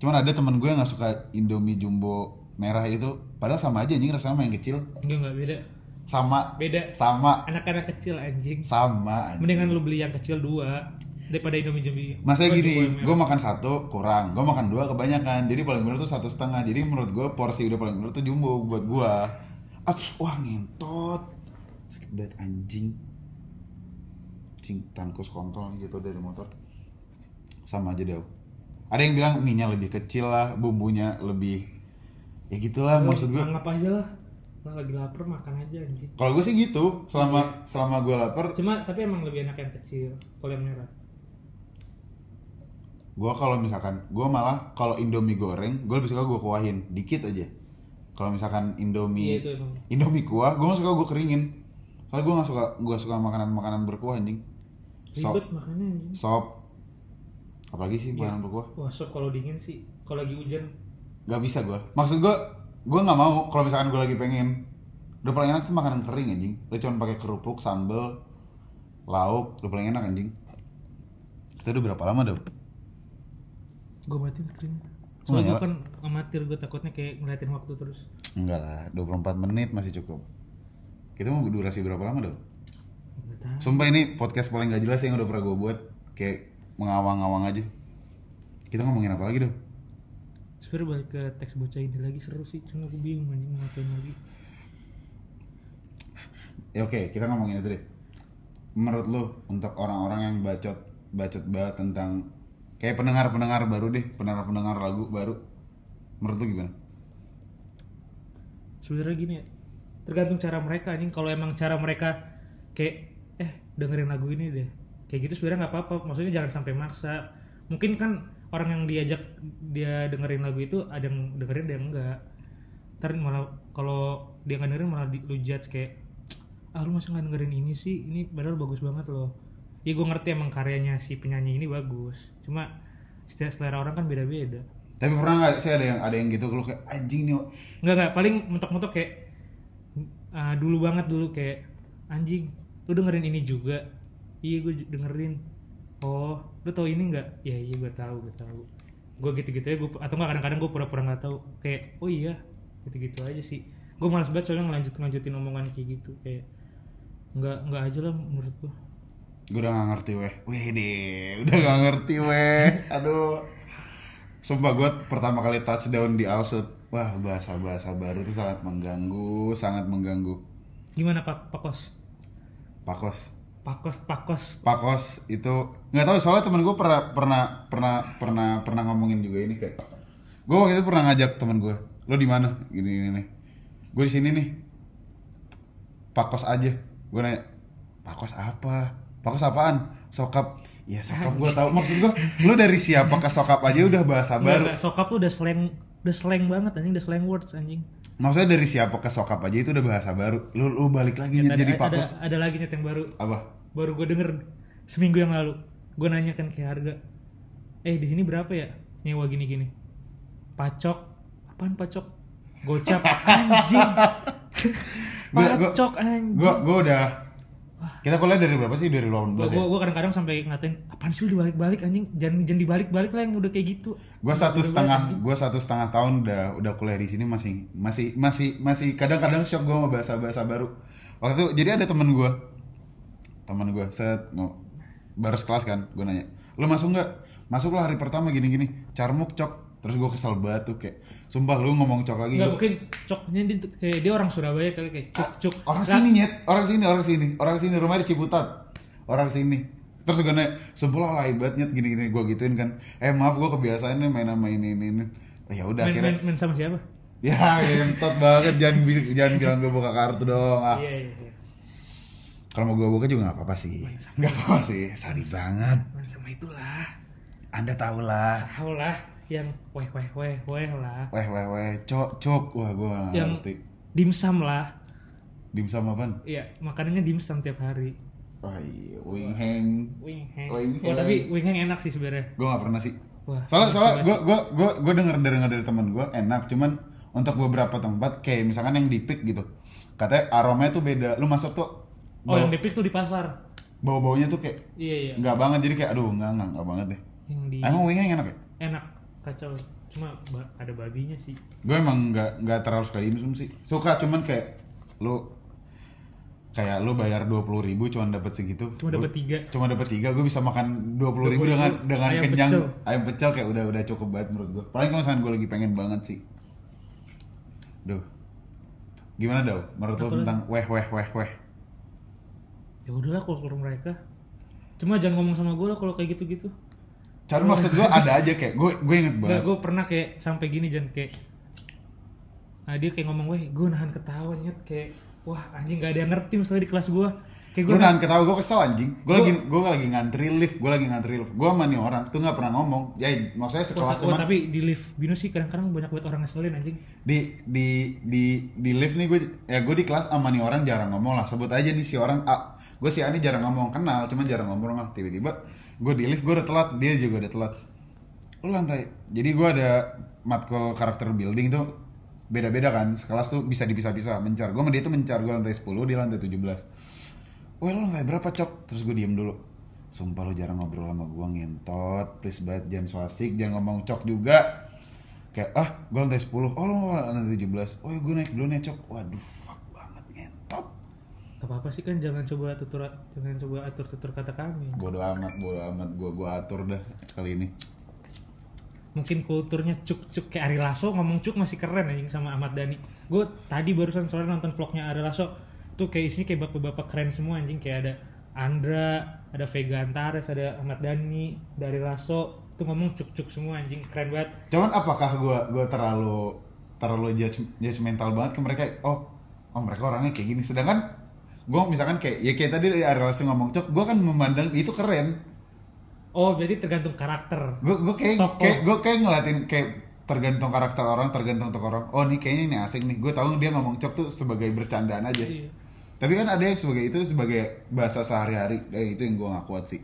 Cuman ada temen gue yang nggak suka indomie jumbo merah itu. Padahal sama aja anjing rasanya sama yang kecil. Enggak enggak beda sama beda sama anak-anak kecil anjing sama anjing. mendingan lu beli yang kecil dua daripada indomie Masanya Gua gini, gue makan satu kurang, gue makan dua kebanyakan, jadi paling bener tuh satu setengah. Jadi menurut gue porsi udah paling bener tuh jumbo buat gue. Ah, wah ngentot, sakit banget anjing. Cing tankus kontol gitu dari motor. Sama aja deh. Ada yang bilang minyak lebih kecil lah, bumbunya lebih ya gitulah maksud gue. anggap aja lah Lagi lapar makan aja anjing Kalau gue sih gitu, selama selama gue lapar, cuma tapi emang lebih enak yang kecil kalau yang merah gue kalau misalkan gue malah kalau indomie goreng, gue lebih suka gue kuahin dikit aja. Kalau misalkan iya indomie itu emang Indomie kuah, gue gak suka gue keringin. Soalnya gue gak suka gue suka makanan makanan berkuah anjing. Sop, ribet makannya anjing sop, apalagi sih makanan berkuah? wah sop kalau dingin sih kalau lagi hujan Gak bisa gue. Maksud gue, gue nggak mau kalau misalkan gue lagi pengen. Udah paling enak tuh makanan kering anjing. Lo cuma pakai kerupuk, sambel, lauk, udah paling enak anjing. Kita udah berapa lama dah? gue matiin screen soalnya gue kan amatir gue takutnya kayak ngeliatin waktu terus Enggak lah, 24 menit masih cukup. Kita mau durasi berapa lama dong? Sumpah ini podcast paling gak jelas yang udah pernah gue buat. Kayak mengawang-awang aja. Kita ngomongin apa lagi dong? Sebenernya balik ke teks bocah ini lagi seru sih cuma gue bingung anjing mau ngapain lagi Ya oke, kita ngomongin itu deh. Menurut lu untuk orang-orang yang bacot bacot banget tentang kayak pendengar-pendengar baru deh, pendengar-pendengar lagu baru. Menurut lu gimana? sebenarnya gini ya tergantung cara mereka anjing kalau emang cara mereka kayak eh dengerin lagu ini deh kayak gitu sebenarnya nggak apa-apa maksudnya jangan sampai maksa mungkin kan orang yang diajak dia dengerin lagu itu ada yang dengerin ada yang enggak. Ntar malah kalau dia nggak dengerin malah di, lu judge kayak ah lu masa nggak dengerin ini sih? Ini padahal bagus banget loh. Ya gue ngerti emang karyanya si penyanyi ini bagus. Cuma setiap selera orang kan beda-beda. Tapi pernah nggak sih ada yang ada yang gitu kalau kayak anjing nih Enggak enggak, paling mentok-mentok kayak ah, dulu banget dulu kayak anjing, lu dengerin ini juga. Iya gue dengerin. Oh, lu tau ini enggak? Ya iya gue tahu, gue tahu. Gue gitu-gitu ya, gue atau enggak kadang-kadang gue pura-pura nggak tahu. Kayak oh iya, gitu-gitu aja sih. Gue malas banget soalnya ngelanjut ngelanjutin omongan kayak gitu kayak enggak enggak aja lah menurut gue. gue udah gak ngerti weh weh deh udah gak ngerti weh aduh sumpah gue pertama kali touchdown di Alsut wah bahasa-bahasa baru itu sangat mengganggu sangat mengganggu Gimana Pak Pakos? pakos Pakos Pakos. pakos itu nggak tahu soalnya temen gue pernah pernah pernah pernah pernah ngomongin juga ini kayak gue waktu itu pernah ngajak temen gue lo di mana? Gini gini nih gue di sini nih. Pakos aja. Gue nanya pakos apa? Pakos apaan? Sokap. Ya sokap gue tahu. Maksud gue lo dari siapa ke sokap aja udah bahasa Enggak, baru. sokap tuh udah slang udah slang banget anjing, udah slang words anjing. Maksudnya dari siapa ke sokap aja itu udah bahasa baru. Lo lo balik lagi ada, jadi ada, pakos ada lagi nih yang baru. Apa? Baru gue denger seminggu yang lalu. Gue nanya kan kayak harga eh di sini berapa ya nyewa gini gini pacok. Apaan pacok? Gocap. Anjing. Pacok anjing. gue gue udah kita kuliah dari berapa sih? Dari 2018 gue ya? gue kadang-kadang sampai ngatain apaan sih lu dibalik-balik anjing? Jangan jangan dibalik-balik lah yang udah kayak gitu. Gua satu setengah, gua satu setengah tahun udah udah kuliah di sini masih masih masih masih kadang-kadang shock gua sama bahasa-bahasa baru. Waktu itu jadi ada temen gua, temen gua set no, baru sekelas kan, gua nanya, lu masuk nggak? Masuk lah hari pertama gini-gini, carmuk cok. Terus gua kesel banget tuh kayak, sumpah lu ngomong cok lagi. nggak gua- mungkin coknya dia kayak dia orang Surabaya kali kayak cuk cuk orang sini nyet, orang sini, orang sini, orang sini rumah di Ciputat, orang sini. Terus gue nanya, sumpah lah hebat nyet gini-gini gue gituin kan. Eh maaf gue kebiasaan nih main sama ini ini. ini. Oh, ya udah akhirnya. main, main sama siapa Ya, gentot banget jangan jangan bilang gue buka kartu dong. Ah. iya iya iya. Kalau mau gue buka juga nggak apa-apa sih. Nggak apa-apa sih. Sorry banget. main sama itulah Anda tahu lah. tahu lah yang weh weh weh weh lah Weh weh weh, cok cok. Wah gue yang ngerti. dimsum lah Dimsum apaan? iya makanannya dimsum tiap hari Wah iya, wing hang. wing hang Wing oh hang. tapi wing hang enak sih sebenarnya Gue nggak pernah sih. wah Soalnya soalnya gue gue gue gue denger dari dari teman gue enak. Cuman untuk beberapa tempat kayak misalkan yang di Peak gitu, katanya aromanya tuh beda. Lu masuk tuh oh bau, yang di Peak tuh di pasar bau baunya tuh kayak iya iya nggak banget jadi kayak aduh nggak nggak nggak banget deh. yang di Emang wing hang enak ya? enak kacau. Cuma ba- ada babinya sih. Gue emang nggak nggak terlalu suka dimsum sih. Suka cuman kayak lu kayak lu bayar dua puluh ribu cuman dapat segitu. Cuma dapat tiga. cuma dapat tiga gue bisa makan dua puluh ribu dengan 20.000 dengan ayam kenyang. pecel. ayam pecel kayak udah udah cukup banget menurut gue paling kalau misalkan gue lagi pengen banget sih. Duh. Gimana dong menurut lo tentang weh weh weh weh. Ya udahlah kalau mereka. Cuma jangan ngomong sama gue lah kalau kayak gitu cara maksud gue ada aja kayak gue gue inget banget. gue pernah kayak sampai gini jangan kayak nah dia kayak ngomong weh gue nahan ketawa nyet kayak wah anjing gak ada yang ngerti misalnya di kelas gue kayak gue gue nahan ketawa gue kesel anjing. Gue lagi gue lagi ngantri lift gue lagi ngantri lift. Gue sama nih orang tuh nggak pernah ngomong. Ya maksudnya sekelas cuman tapi di lift Bino sih kadang-kadang banyak banget orang ngeselin anjing. Di di di di lift nih gue ya gue di kelas sama nih orang jarang ngomong lah. Sebut aja nih si orang A. Gue si A ini jarang ngomong kenal cuman jarang ngomong lah. Tiba-tiba gue di lift gue udah telat. Dia juga udah telat. Lu lantai. Jadi gue ada matkul karakter building tuh beda-beda kan. Sekelas tuh bisa dipisah-pisah mencar. Gue sama dia tuh mencar. Gue lantai 10 dia lantai 17 Wah lu lantai berapa cok? Terus gue diem dulu. Sumpah lu jarang ngobrol sama gua ngentot. Please banget jangan swasik jangan ngomong cok juga. Kayak ah gua lantai 10 oh lu lantai 17 oh ya gua naik dulu nih cok. Waduh Gak apa-apa sih kan jangan coba tutur jangan coba atur tutur kata kami. bodo amat bodo amat gua gua atur dah kali ini Mungkin kulturnya cuk cuk kayak Ari Lasso ngomong cuk masih keren anjing sama Ahmad Dhani. Gue tadi barusan sore nonton vlognya Ari Lasso tuh kayak isinya kayak bapak-bapak keren semua anjing kayak ada Andra, ada Vega Antares, ada Ahmad Dhani, dari Lasso tuh ngomong cuk cuk semua anjing keren banget. cuman apakah gua gua terlalu terlalu judge, judgmental banget ke mereka oh oh mereka orangnya kayak gini sedangkan gua misalkan kayak ya kayak tadi dari relasi ngomong cok gua kan memandang itu keren. Oh berarti tergantung karakter. gue gue kayak Tokoh. kayak gue kayak ngeliatin kayak tergantung karakter orang tergantung tokoh orang oh nih kayaknya ini asik nih. Gue tahu dia ngomong cok tuh sebagai bercandaan aja. Iya. tapi kan ada yang sebagai itu sebagai bahasa sehari-hari. Eh, itu yang gue gak kuat sih.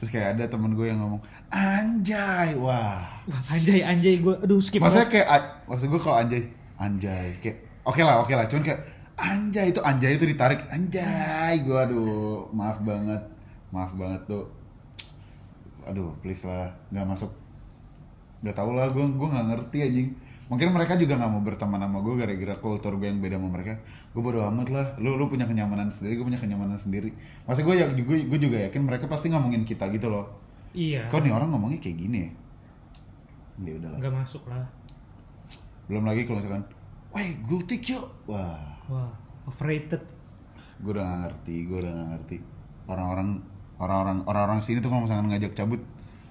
Terus kayak ada temen gue yang ngomong anjay. Wah. Wah anjay anjay gue aduh skip maksudnya kayak maksud gue kalau anjay anjay kayak oke lah oke lah. Cuman kayak anjay itu anjay itu ditarik. Anjay gue aduh maaf banget. Maaf banget tuh aduh please lah nggak masuk. Nggak tau lah gue gue nggak ngerti anjing. Mungkin mereka juga nggak mau berteman sama gue gara-gara kultur gue yang beda sama mereka. Gue bodo amat lah. Lu lu punya kenyamanan sendiri gue punya kenyamanan sendiri. Masa gue ya gue, gue juga yakin mereka pasti ngomongin kita gitu loh. Iya. kok nih orang ngomongnya kayak gini ya? Ya udahlah. Nggak masuk lah. belum lagi kalau misalkan weh gultik yuk wah Wah overrated. gue udah gak ngerti gue udah gak ngerti orang-orang orang-orang orang-orang sini tuh kalau misalkan ngajak cabut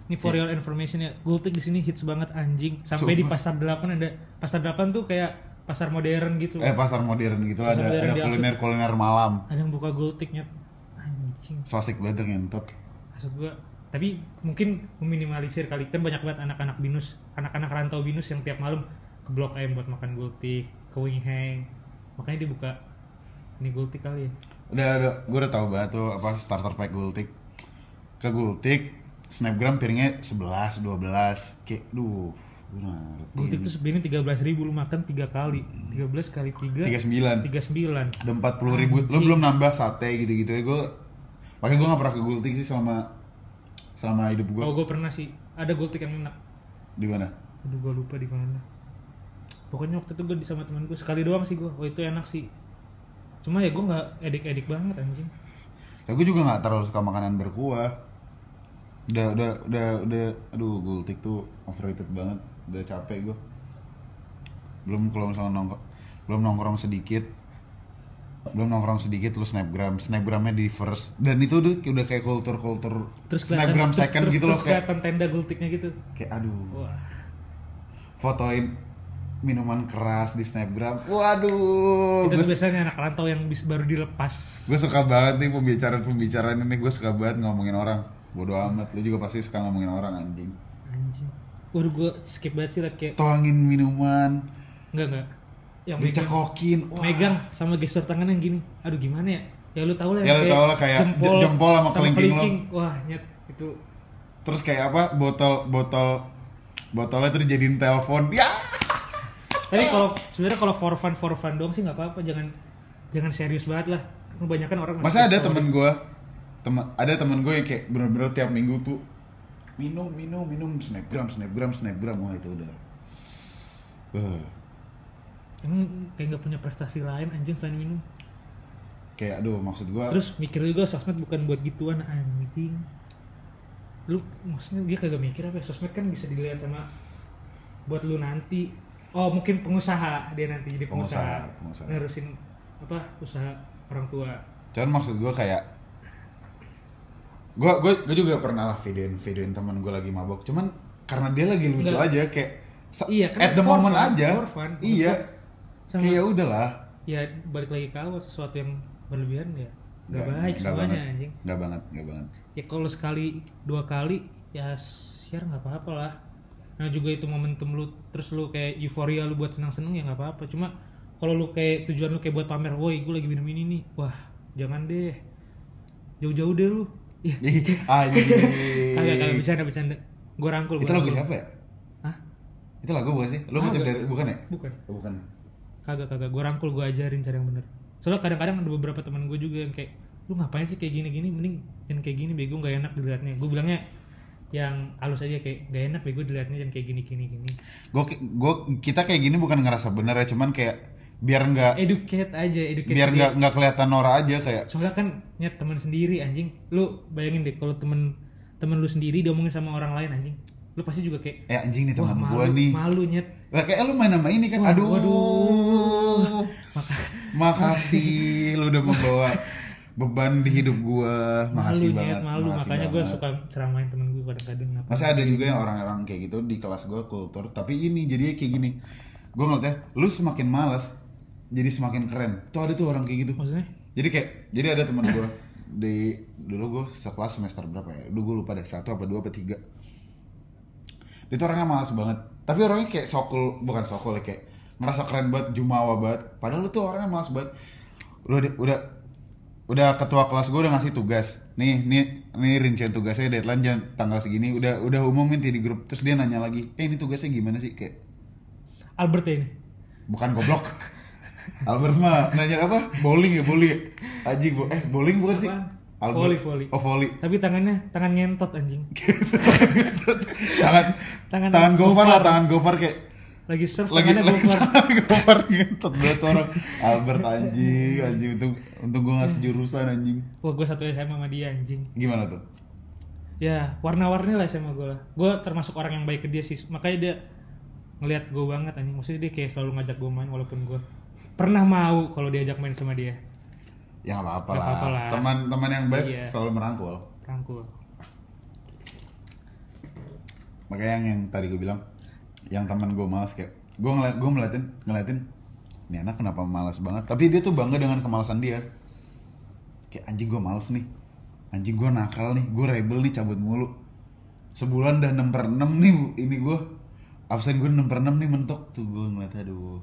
Ini for your information ya, Gultik di sini hits banget anjing. Sampai di Sumpah. pasar 8 ada pasar 8 tuh kayak pasar modern gitu. eh pasar modern gitu Pasar ada modern ada di kuliner kuliner malam Ada yang buka Gultiknya anjing. so asik banget ngentot Maksud gua tapi mungkin meminimalisir kali kan banyak banget anak-anak binus, anak-anak rantau binus yang tiap malam ke Blok M buat makan Gultik, ke Wing Hang. Makanya dia buka ini Gultik kali ya. udah udah gue udah tahu banget tuh apa starter pack gultik ke gultik snapgram piringnya 11 12 kayak duh gue ngerti Gultik tuh sebenarnya 13.000 ribu lu makan 3 kali. 13 kali 3 39 39. ada 40 ribu lu belum nambah sate gitu-gitu ya gue makanya gue gak pernah ke gultik sih selama selama hidup gue Oh, gue pernah sih. Ada Gultik yang enak. di mana Aduh, gue lupa di mana. Pokoknya waktu itu gue di sama temen gue sekali doang sih gue. Oh itu enak sih. Cuma ya gue nggak edik-edik banget anjing. Ya gue juga nggak terlalu suka makanan berkuah. Udah udah udah udah aduh gultik tuh overrated banget. Udah capek gue. Belum kalau misalnya nongkrong belum nongkrong sedikit. Belum nongkrong sedikit lu snapgram, snapgramnya di first dan itu udah udah kayak kultur-kultur Terus snapgram second terus, gitu terus loh kayak tenda gultiknya gitu. kayak aduh Wah. fotoin minuman keras di snapgram. Waduh. itu biasanya anak rantau yang bis baru dilepas. gue suka banget nih pembicaraan-pembicaraan ini gue suka banget ngomongin orang. Bodoh amat, lu juga pasti suka ngomongin orang anjing. Anjing. Waduh gue skip banget sih liat kayak Tuangin minuman, enggak enggak. Yang megang, dicekokin. Wah. megang sama gestur tangan yang gini. Aduh gimana ya? Ya lu tau lah Ya, lu kayak tau lah kayak j- jempol sama kelingking lo. Wah, nyet itu Terus kayak apa? Botol botol botolnya tuh dijadiin telepon. Ya. Tapi kalau sebenarnya kalau for fun for fun doang sih nggak apa-apa, jangan jangan serius banget lah. Kebanyakan orang Masa ada temen gue, temen ada temen gue yang kayak bener-bener tiap minggu tuh minum minum minum snapgram snapgram snapgram wah itu udah. Eh, Emang kayak nggak punya prestasi lain anjing selain minum. kayak aduh maksud gue Terus mikir juga sosmed bukan buat gituan anjing. Lu maksudnya dia kagak mikir apa ya? Sosmed kan bisa dilihat sama buat lu nanti. Oh mungkin pengusaha dia nanti jadi pengusaha. Pengusaha, pengusaha. Nerusin apa usaha orang tua. Cuman maksud gue kayak gue gue gue juga pernah lah videoin videoin teman gue lagi mabok. Cuman karena dia lagi lucu Enggak. aja kayak sa- Iya, kan at the moment fun, aja. fun. Iya. Sama- Kayak ya udahlah. Ya balik lagi ke awal sesuatu yang berlebihan ya nggak Nggak- baik nggak semuanya banget. anjing. Nggak banget, nggak banget. ya kalau sekali dua kali ya share nggak apa-apa lah nah juga itu momentum lu terus lu kayak euforia lu buat senang-senang ya nggak apa-apa. Cuma kalau lu kayak tujuan lu kayak buat pamer woi gue lagi minum ini nih. Wah jangan deh. Jauh-jauh deh lu. Ya Anjing. kagak kagak bercanda bercanda gue rangkul Itu lagu siapa ya? Hah? Itu lagu bukan sih? Lu ngutip dari bukan ya? bukan. Oh, bukan. kagak kagak. Gue rangkul gue ajarin cara yang bener. Soalnya kadang-kadang ada beberapa teman gue juga yang kayak lu ngapain sih kayak gini-gini? Mending jangan kayak gini bego nggak enak dilihatnya. Gue bilangnya yang halus aja kayak gak enak bego dilihatnya jangan kayak gini gini. Gini gue gue kita kayak gini bukan ngerasa bener ya cuman kayak biar nggak educate aja educate biar dia. nggak nggak kelihatan Nora aja kayak soalnya kan nyet teman sendiri anjing. Lu bayangin deh kalau temen temen lu sendiri diomongin sama orang lain anjing. Lu pasti juga kayak eh anjing nih teman gue nih. malu nyet. Lah kayak lu main sama ini kan Wah, aduh. waduh. Maka- makasih lu udah membawa beban di hidup gua. Malu makasih nyet banget malu. makasih makanya gue suka ceramain temen gue kadang-kadang. Masa ada juga yang orang-orang kayak gitu di kelas gue kultur. Tapi ini jadinya kayak gini. Gue ngeliatnya, lu semakin malas Jadi semakin keren. Tuh ada tuh orang kayak gitu. Maksudnya? Jadi kayak, jadi ada teman gue di dulu gue sekelas semester berapa ya? Dulu gue lupa deh satu apa dua apa tiga. Dia tuh orangnya malas banget. Tapi orangnya kayak sokul, bukan sokul ya, kayak ngerasa keren banget, jumawa banget. Padahal lu tuh orangnya malas banget. Udah udah udah ketua kelas gue udah ngasih tugas. Nih, nih, nih rincian tugasnya deadline jam tanggal segini. Udah udah umumin di grup. Terus dia nanya lagi, eh ini tugasnya gimana sih? Kayak Albert ya ini bukan goblok. Albert mah nanya apa? Bowling ya, bowling ya. Aji, bo eh bowling bukan sih? Apaan? Albert. Volley, volley. Oh, volley. tapi tangannya tangan ngentot anjing tangan Tangan tangan gofar lah tangan gofar kayak lagi surf lagi tangannya tangan gofar. ngentot banget orang Albert anjing anjing. Untung untung gue nggak sejurusan anjing. Wah gue satu SMA sama dia anjing. Gimana tuh? Ya warna-warni lah sama gue lah. Gue termasuk orang yang baik ke dia sih. Makanya dia ngelihat gue banget anjing. Maksudnya dia kayak selalu ngajak gue main walaupun gue pernah mau kalau diajak main sama dia. Ya apa-apa Nggak lah. teman-teman yang baik Iya. selalu merangkul. Rangkul makanya yang, yang tadi gue bilang yang teman gue malas kayak gue ngeliat gue ngeliatin ngeliatin ini anak kenapa malas banget? Tapi dia tuh bangga dengan kemalasan dia. Kayak anjing gue males nih. Anjing gue nakal nih. Gue rebel nih cabut mulu. Sebulan udah 6 per 6 nih ini gue absen gue 6 per 6 nih mentok. Tuh gue ngeliat aduh.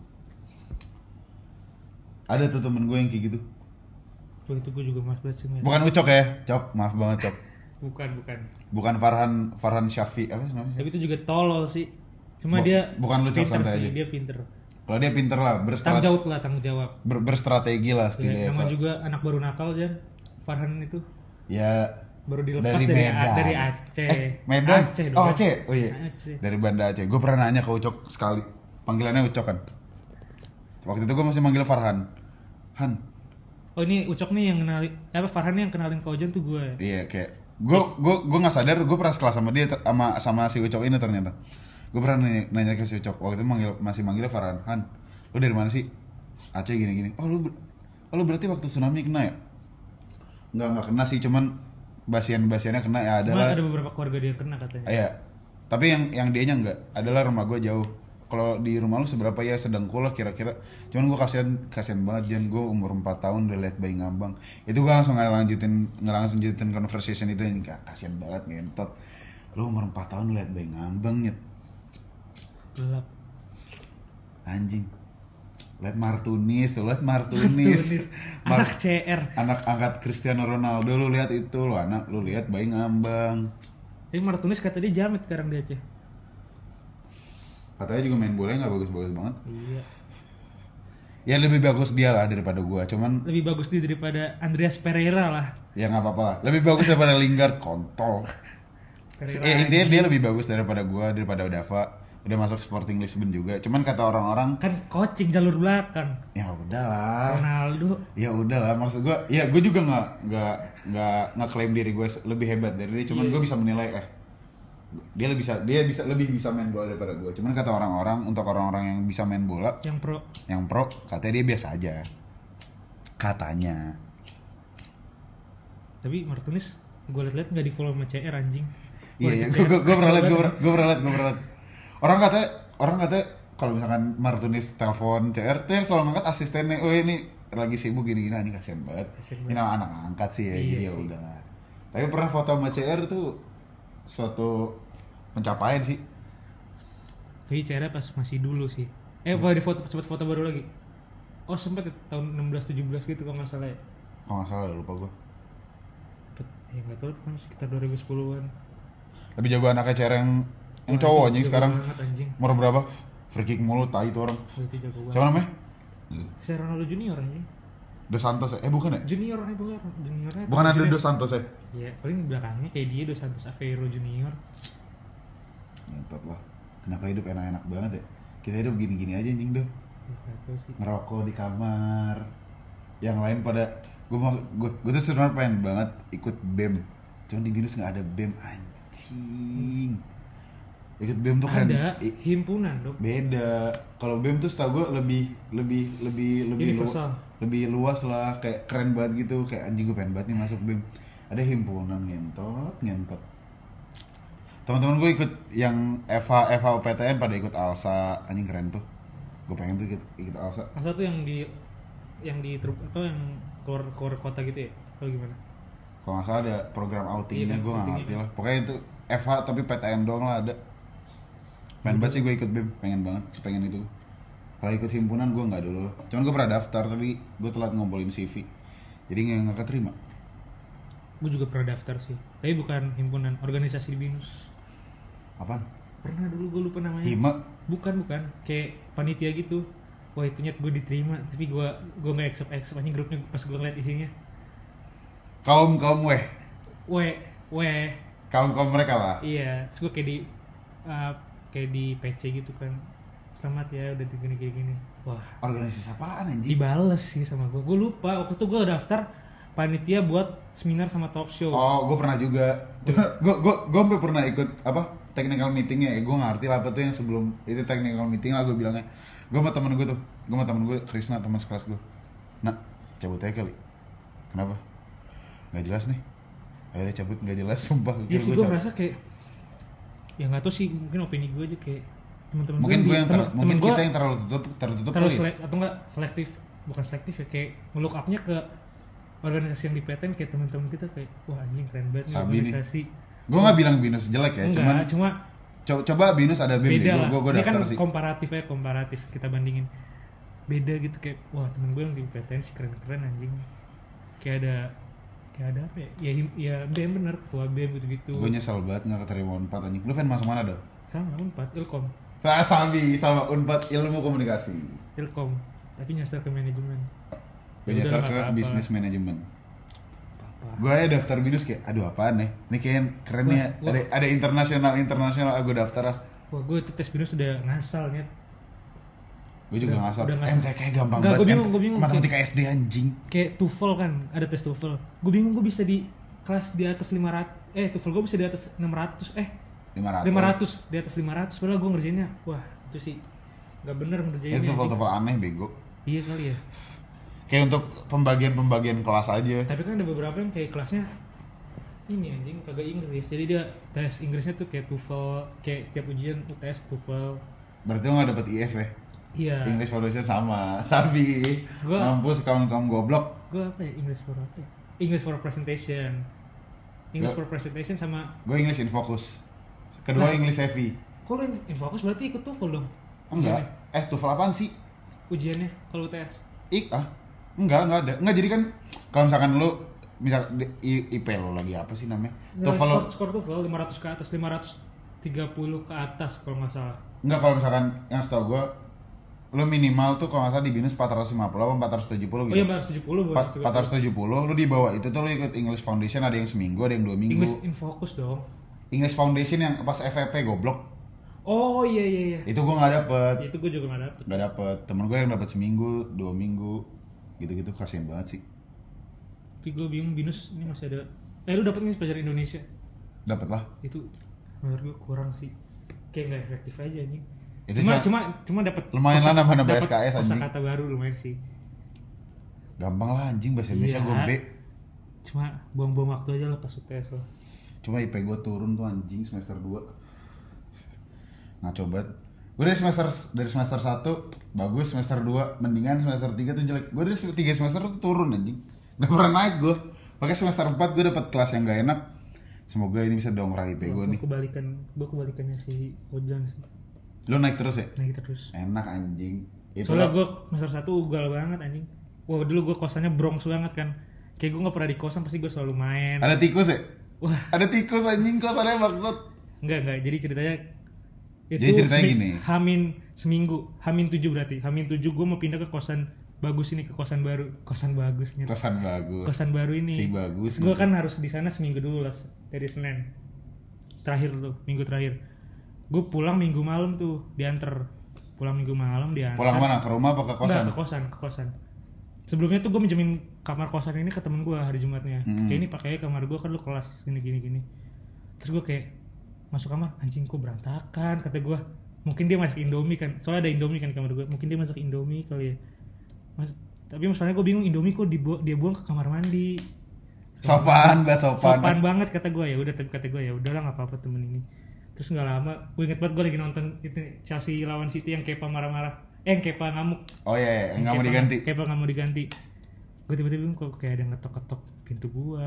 Ada tuh temen gue yang kayak gitu. Waktu itu gue juga mas banget sih bukan ucok ya? Cok maaf banget cok. Bukan bukan. Bukan Farhan Farhan Syafi apa namanya? Tapi itu juga tolol sih cuma Bu- dia bukan lu, Cok, pinter santai sih aja. dia pinter. Kalau dia pinter lah tanggung berstrategi jawab lah tanggung jawab. Ber- berstrategi lah ya, setidaknya nama Pak. juga anak baru nakal Jan Farhan itu. Ya baru dilepas dari, dari, Medan. dari Aceh eh, Medan? Aceh oh dong. Aceh oh iya. Aceh. dari Banda Aceh gue pernah nanya ke Ucok sekali. Panggilannya Ucok kan? Waktu itu gue masih manggil Farhan. Han. Oh ini Ucok nih yang kenalin apa Farhan nih yang kenalin ke Ojan tuh gue iya kayak gue gue gue nggak sadar gue pernah sekelas sama dia sama sama si Ucok ini ternyata gue pernah nanya, nanya ke si Ucok waktu itu manggil masih manggilnya Farhan Han lu dari mana sih Aceh gini gini oh lu oh, lu berarti waktu tsunami kena ya nggak nggak kena sih cuman basian basiannya kena ya adalah ada beberapa keluarga dia kena katanya Iya. Tapi yang yang dianya enggak adalah rumah gue jauh. Kalau di rumah lu seberapa ya sedengkul lah kira-kira. Cuman gue kasihan kasihan banget Jan gue umur 4 tahun udah liat bayi ngambang. Itu gue langsung ngelanjutin ngelanjutin conversation itu yang kasihan banget ngentot. Lu umur 4 tahun liat bayi ngambang nyet. Gelap Anjing. Liat Martunis tuh, liat Martunis. Tunis. Mar- anak CR anak angkat Cristiano Ronaldo lu lihat itu lu anak lu lihat bayi ngambang. tapi Martunis kata dia jamet sekarang di Aceh Katanya juga main bola nggak bagus-bagus banget. iya Ya lebih bagus dia lah daripada gua, cuman lebih bagus dia daripada Andreas Pereira lah ya nggak apa-apa lah. Lebih bagus daripada Lingard kontol. Pereira Ya intinya dia lebih bagus daripada gua, daripada Dava. Udah masuk Sporting Lisbon juga. Cuman kata orang-orang, kan coaching jalur belakang ya udahlah. Ronaldo Ya udahlah, maksud gua, ya gua juga nggak nggak nggak nggak klaim diri gua lebih hebat dari dia. Cuman Iya. gua bisa menilai eh dia lebih bisa dia bisa lebih bisa main bola daripada gua. Cuman kata orang-orang untuk orang-orang yang bisa main bola, yang pro yang pro katanya dia biasa aja. Katanya. tapi Martunis gue liat-liat nggak di follow sama CR anjing Iya, iya, gue gue pernah liat, gue gue pernah liat, gue pernah liat. Orang katanya, orang katanya kalau misalkan Martunis telepon CR, tuh yang selalu ngangkat asistennya, oh ini lagi sibuk gini-gini, ah, ini kasihan banget. Kasian Ini nama anak angkat sih ya, Iya jadi ya sih. udahlah. Tapi pernah foto sama CR tuh suatu pencapaian sih. tapi CR pas masih dulu sih eh apa di foto sempat foto baru lagi oh sempet ya, tahun 16 17 gitu kalau nggak salah ya Kalau nggak salah lupa. Sempet, ya nggak tahu kan sekitar 2010-an Lebih jago anaknya CR yang yang cowok anjing sekarang. Umur berapa? Free kick mulu, tai itu orang. Siapa namanya? Cristiano Ronaldo Junior anjing Dos Santos ya? Eh bukan ya? Junior eh bukan juniornya Bukan ada. Dos Santos ya? Iya, paling belakangnya kayak dia Dos Santos Aveiro Junior. Ngentot lah. Kenapa hidup enak-enak banget ya? Kita hidup gini-gini aja anjing. Ya, tahu sih. Ngerokok di kamar. Yang lain pada gue mau gue gue tuh sebenarnya pengen banget ikut BEM. Cuman di binus nggak ada BEM anjing. Ikut BEM tuh keren. Ada I- himpunan dong. beda. Kalau BEM tuh setahu gue lebih lebih lebih lebih lu- lebih luas lah kayak keren banget gitu kayak anjing gue pengen banget nih masuk BEM. Ada himpunan ngentot ngentot. Teman-teman gue ikut yang FH FH UPTN pada ikut Alsa anjing keren tuh. Gue pengen tuh ikut, ikut Alsa. Masa tuh yang di yang di truk atau yang keluar keluar kota gitu ya? Atau gimana? Kalau nggak salah ada program outingnya Iya, gue nggak ngerti lah. Pokoknya itu FH tapi PTN doang lah ada. Pengen banget sih gue ikut BEM, pengen banget, pengen itu. Kalau ikut himpunan gue nggak dulu. Cuman gue pernah daftar tapi gue telat ngumpulin CV. Jadi nggak nggak keterima. Gue juga pernah daftar sih. Tapi bukan himpunan, organisasi BINUS. Apaan? Pernah dulu gue lupa namanya. Hima? Bukan bukan, kayak panitia gitu. Wah itu nyet gue diterima, tapi gue gue nggak accept accept aja grupnya pas gue ngeliat isinya. Kaum kaum weh, Weh, weh, kaum kaum mereka lah. iya. Terus gue kayak di uh, kayak di PC gitu kan. Selamat ya udah gini gini gini. Wah Organisasi apaan anjing? dibales sih sama gue. Gue lupa waktu itu gue daftar panitia buat seminar sama talk show. Oh, gue pernah juga. Gue gue gue sampai pernah ikut apa technical meetingnya. Ya, gue ngerti lah apa tuh yang sebelum itu technical meeting lah gue bilangnya. Gue sama temen gue tuh, gue sama temen gue Krisna teman sekelas gue. Nak, cabut aja kali. Kenapa? Gak jelas nih. Akhirnya cabut nggak jelas sumpah. Iya sih Gua gue merasa kayak ya nggak tahu sih mungkin opini gue aja kayak teman-teman Mungkin gue yang ter, temen- mungkin temen kita gua yang terlalu tertutup tertutup terlalu ya. selek atau enggak selektif bukan selektif ya kayak ngelook up-nya ke organisasi yang di PTN kayak teman-teman kita kayak wah anjing keren banget nih Sabi nih. organisasi Gue nggak bilang binus jelek ya, enggak cuman cuma co- coba binus ada BEM beda deh. Gue gue ini kan daftar sih. komparatif ya komparatif kita bandingin beda gitu kayak wah temen gue yang di PTN sih keren-keren anjing kayak ada kayak ada apa ya ya, ya BM bener ketua BM gitu-gitu Gue nyesel banget nggak keterima unpad anjing. Lu kan masuk mana dong? sama unpad ilkom Nah, Sabi sama Unpad Ilmu Komunikasi. ilkom tapi nyasar ke manajemen Gue Udah, nyasar ke bisnis manajemen. Gue aja daftar binus kayak, aduh apaan nih? Ini kayak keren nih ya. Wah. Ada ada internasional internasional. Aku daftar lah. wah gue itu tes binus sudah ngasal nih Gue juga ngasal. udah ngasal. MTK gampang Nggak, banget. gua bingung, gua bingung. Matematika SD anjing. kayak TOEFL kan ada tes TOEFL gue bingung gue bisa di kelas di atas 500 eh TOEFL gue bisa di atas 600 eh 500. 500 di atas 500 padahal gue ngerjainnya wah itu sih nggak bener ngerjainnya Itu anjing. TOEFL aneh bego. iya kali ya Kayak untuk pembagian-pembagian kelas aja. tapi kan ada beberapa yang kayak kelasnya ini anjing kagak Inggris jadi dia tes Inggrisnya tuh kayak TOEFL kayak setiap ujian UTS TOEFL Berarti lo gak dapet IF ya? Iya English Foundation sama. Sabi. Gua- Mampus kaum-kaum goblok. gue apa ya English for apa ya? English for presentation English Gua- for presentation sama Gue English in focus. Kedua Nah. English heavy. lo in fokus berarti ikut TOEFL dong Enggak. Eh, TOEFL apaan sih? ujiannya kalau UTS Ik ah. Enggak, enggak ada. Enggak jadi kan kalau misalkan lu misal IP lo lagi apa sih namanya? Nggak, TOEFL lo skor, skor TOEFL 500 ke atas 530 ke atas kalau nggak salah enggak kalau misalkan yang setahu gua lu minimal tuh kalau nggak salah di binus 450 apa 470 oh gitu. iya 470 boleh Empat- 470 lu di bawah itu tuh lu ikut English Foundation ada yang seminggu ada yang dua minggu. English in focus dong. English Foundation yang pas FVP goblok. Oh iya iya iya. Itu gua nggak dapet. Itu gue juga nggak dapet. Nggak dapet. Temen gue yang dapet seminggu dua minggu gitu-gitu kasihan banget sih. Tapi gue bingung binus ini masih ada. Eh lu dapet nih pelajaran Indonesia? Dapet lah. Itu menurut gue kurang sih. Kayak nggak efektif aja anjing Itu cuma, cuma- cuma dapat Lumayan lah nambah-nambah SKS, anjing. kata baru lumayan sih. Gampang lah anjing bahasa Indonesia Iya. gue B. Cuma buang-buang waktu aja lah pas UTS lah. Cuma IP gue turun tuh anjing semester 2 Ngaco banget. Gue dari semester dari semester 1 bagus, semester 2 mendingan, semester 3 tuh jelek. Gue dari 3 semester tuh turun anjing. Gak pernah naik gue Pakai semester 4 gue dapet kelas yang gak enak. Semoga ini bisa dongkrak IP gue nih. kebalikan gue kebalikannya si Ojan sih Lo naik terus ya? kita terus Enak anjing Itu Soalnya gue semester satu ugal banget anjing. Wah dulu gue kosannya Bronx banget kan. Kayak gue gak pernah di kosan pasti gue selalu main. Ada tikus ya? Wah Ada tikus anjing kosannya maksud enggak enggak. Jadi ceritanya itu Jadi ceritanya gini. Hamin seminggu, Hamin tujuh berarti. Hamin tujuh gue mau pindah ke kosan bagus ini ke kosan baru kosan bagusnya Kosan bagus. kosan baru ini Si bagus. gue kan harus di sana seminggu dulu lah dari senin terakhir tuh minggu terakhir gue pulang minggu malam tuh diantar. Pulang minggu malam diantar. Pulang mana? Ke rumah apa ke kosan? Enggak, ke kosan ke kosan. Sebelumnya tuh gue minjemin kamar kosan ini ke temen gue hari jumatnya. Hmm. kayak ini pakai kamar gue kan lu kelas gini gini gini. Terus gue kayak masuk kamar anjing kok berantakan? Kata gue mungkin dia masak indomie kan soalnya ada indomie kan di kamar gue mungkin dia masak indomie kali ya. Mas, tapi masalahnya gue bingung indomie kok dibu- dia buang ke kamar mandi? Sopan, banget sopan. sopan banget. kata gue ya udah tapi kata gue ya udahlah nggak apa-apa temen ini terus nggak lama gue inget banget gue lagi nonton itu Chelsea lawan City yang Kepa marah-marah eh yang Kepa ngamuk Oh iya, iya. nggak mau diganti. Kepa nggak mau diganti gue tiba-tiba kok kayak ada yang ngetok-ketok pintu gue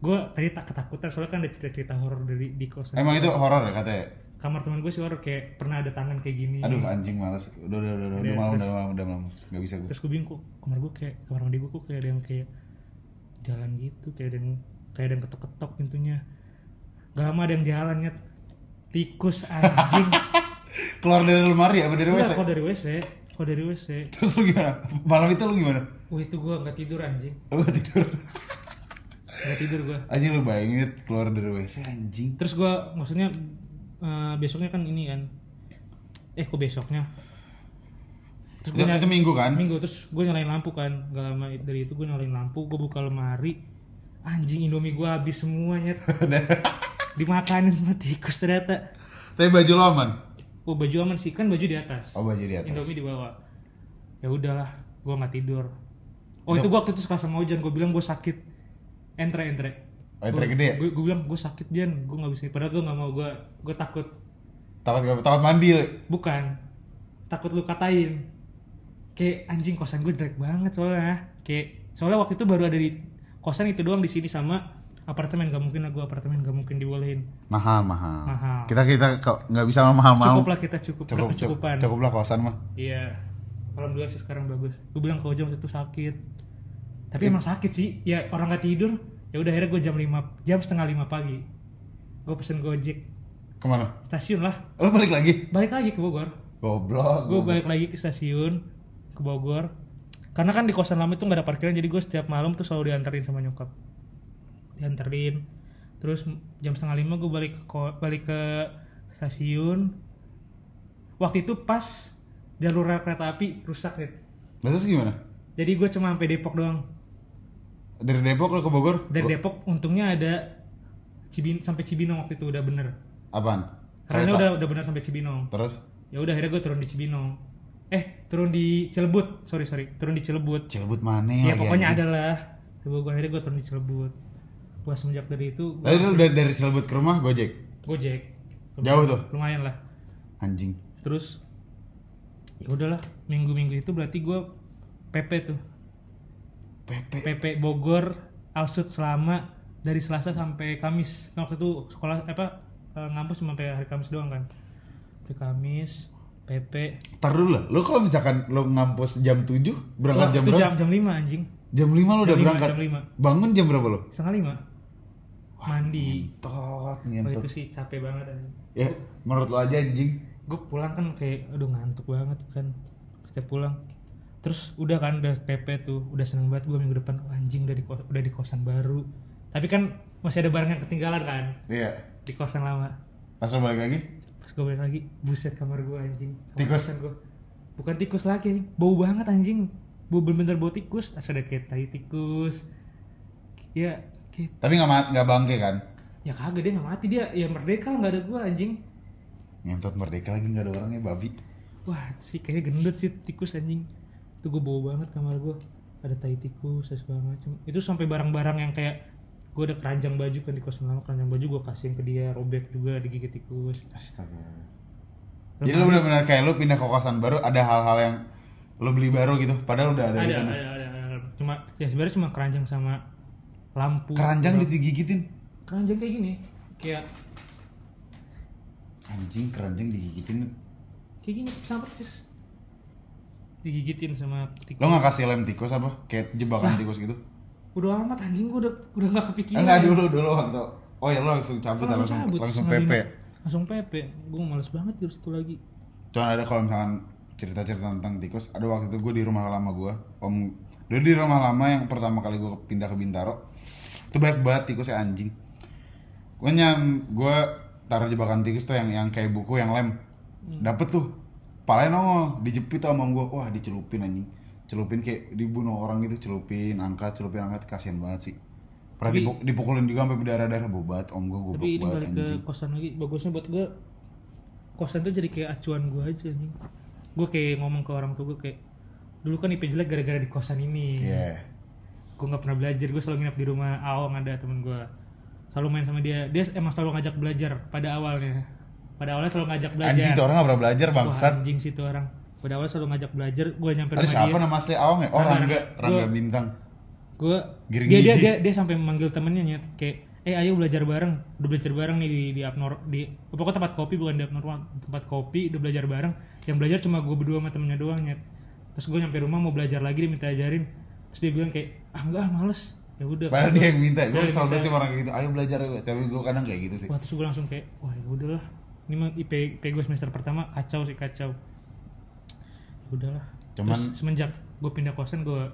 gue tadi tak ketakutan soalnya kan ada cerita-cerita horor dari di kosan Emang itu horor ya katanya? kamar teman gue sih horor kayak pernah ada tangan kayak gini Aduh anjing males. Udah udah udah udah, udah malam udah malam udah malam. Gak bisa gue. terus gue bingung kok kamar gue kayak kamar mandi gue kok kayak ada yang kayak jalan gitu kayak ada yang kayak ada yang ketok-ketok pintunya gak lama ada yang jalan nyet tikus anjing Keluar dari lemari apa dari WC? kok dari WC kok dari WC Terus lu gimana? Malam itu lu gimana? wah itu gue nggak tidur anjing Lu gak tidur? nggak tidur gue Anjing lu bayangin keluar dari WC anjing. terus gue maksudnya eh, besoknya kan ini kan eh kok besoknya terus gue itu minggu kan? minggu terus gue nyalain lampu kan gak lama dari itu gue nyalain lampu gue buka lemari anjing indomie gue habis semuanya dimakanin sama tikus ternyata. Tapi baju lu aman? oh baju aman sih. Kan baju di atas. Oh baju di atas. indomie di bawah. Ya udahlah gue nggak tidur. Oh itu gue waktu itu suka sama hujan gue bilang gue sakit. Entre entre Oh, entre gede ya? gue bilang gue sakit jan. Gue nggak bisa padahal gue nggak mau. Gue gue takut. Takut takut mandi bukan. Takut lu katain. Kayak anjing kosan gue jelek banget soalnya. Kayak soalnya waktu itu baru ada di kosan itu doang di sini sama apartemen gak mungkin lah gue apartemen gak mungkin dibolehin. Mahal mahal. Mahal. Kita kita kok nggak bisa mahal mahal. cukup lah kita cukup, Cukup cukup, kecukupan cukup lah kosan mah. iya. Alhamdulillah sih sekarang bagus. Gue bilang kalau jam itu sakit. Tapi emang sakit sih. Ya orang gak tidur ya udah akhirnya gue jam 5 jam setengah lima pagi. Gue pesen gojek. Ke mana? stasiun lah. Lu balik lagi? balik lagi ke Bogor. Goblok. gue balik lagi ke stasiun ke Bogor. Karena kan di kosan lama itu nggak ada parkiran jadi gue setiap malam tuh selalu diantarin sama nyokap dianterin. Terus jam setengah lima gue balik ke balik ke stasiun. Waktu itu pas jalur rel kereta api rusak ya Terus gimana? jadi gue cuma sampai Depok doang. Dari Depok lu ke Bogor? dari Depok untungnya ada Cibin sampai Cibinong waktu itu udah bener. Apaan? karena udah udah bener sampai Cibinong. Terus? ya udah akhirnya gue turun di Cibinong. Eh turun di Cilebut sorry sorry. Turun di Cilebut Cilebut mana? Ya lagi, pokoknya ada lah gue akhirnya gue turun di Cilebut gua semenjak dari itu gua Tadi lu dari, dari Cilebut ke rumah Gojek. gojek Jauh tuh. lumayan lah Anjing. terus ya udahlah minggu-minggu itu berarti gue PP tuh Pepe. PP Bogor Alsut selama dari Selasa sampai Kamis Nah, waktu itu sekolah apa eh, ngampus cuma sampai hari Kamis doang kan sampai Kamis PP Ntar dulu lah, lu kalau misalkan lu ngampus jam 7, berangkat Wah, jam berapa? jam jam 5 anjing Jam 5 lu udah Jam berangkat. jam lima. Bangun jam berapa lu? setengah lima mandi Tot, oh, ngentot. itu sih capek banget anjing Ya, menurut lu aja anjing. gue pulang kan kayak aduh ngantuk banget kan setiap pulang terus udah kan udah PP tuh udah seneng banget gue minggu depan "Wah, anjing udah di kos- udah di kosan baru tapi kan masih ada barang yang ketinggalan kan Iya. di kosan lama lu balik lagi, pas gue balik lagi buset kamar gue anjing kamar Tikus? kosan gua. bukan tikus lagi anjing. bau banget anjing bau bener-bener bau tikus asal ada kayak tai tikus ya kayak tapi nggak nggak bangke kan? ya kagak dia nggak mati. Dia ya merdeka lah nggak ada gue anjing. Ngentot merdeka lagi nggak ada orangnya babi. Wah sih kayaknya gendut sih tikus anjing. Itu gue bau banget kamar gue Ada tai tikus dan segala macam Itu sampai barang-barang yang kayak Gue ada keranjang baju kan di kos lama Keranjang baju gue kasihin ke dia Robek juga digigit tikus. Astaga. Jadi lu benar-benar kayak lu pindah ke kosan baru ada hal-hal yang lu beli baru gitu, padahal udah ada, ada, di ada, sana. ada, ada, Cuma ya sebenarnya cuma keranjang sama lampu Keranjang Bro. digigitin. Keranjang kayak gini Kayak Anjing keranjang digigitin. kayak gini sama persis Digigitin sama tikus Lo nggak kasih lem tikus apa? Kayak jebakan tikus gitu? Udah amat anjing gue udah udah gak kepikiran Enggak dulu dulu waktu. Oh ya lo langsung cabut Oh, langsung cabut, langsung setengah PP. langsung PP gue males banget terus itu lagi Cuman ada kalau misalkan cerita-cerita tentang tikus ada waktu itu gue di rumah lama gue om dulu di rumah lama yang pertama kali gue pindah ke Bintaro itu banyak banget tikusnya anjing. Gue nyam gue taruh jebakan tikus tuh yang yang kayak buku yang lem. Dapet tuh palanya nongol dijepit tuh sama gue wah dicelupin anjing. Celupin kayak dibunuh orang gitu celupin angkat celupin angkat. Kasihan banget sih. Pernah Tapi- dipu- dipukulin juga sampai berdarah-darah. Bobat om gue gue tapi ini balik ke anjing. kosan lagi. Bagusnya buat gue kosan tuh jadi kayak acuan gue aja anjing. Gue kayak ngomong ke orang tua gue kayak dulu kan IP jelek gara-gara di kosan ini. Iya. gue nggak pernah belajar gue selalu nginep di rumah Awang ada temen gue selalu main sama dia. Dia emang selalu ngajak belajar pada awalnya. Pada awalnya selalu ngajak belajar. Anjing tuh orang gak pernah belajar bangsat. anjing sih tuh orang. Pada awalnya selalu ngajak belajar gue nyampe rumah siapa dia. nama asli Awang ya? Oh Rangga, Rangga, Rangga. Rangga Gua- Bintang. gue dia, dia dia dia sampai memanggil temennya nyet. Kayak eh ayo belajar bareng. Udah belajar bareng nih di di Abnor di pokoknya tempat kopi bukan di Abnormal tempat kopi udah belajar bareng. Yang belajar cuma gue berdua sama temennya doang nyet terus gue nyampe rumah mau belajar lagi dia minta ajarin terus dia bilang kayak ah enggak males ya udah Padahal dia yang minta. Gue minta. sih orang kayak gitu. Ayo belajar gue. Tapi gue kadang kayak gitu sih. wah terus gue langsung kayak wah ya udahlah ini mah IP, IP gue semester pertama kacau sih kacau ya udahlah Cuman Terus semenjak gue pindah kosan gue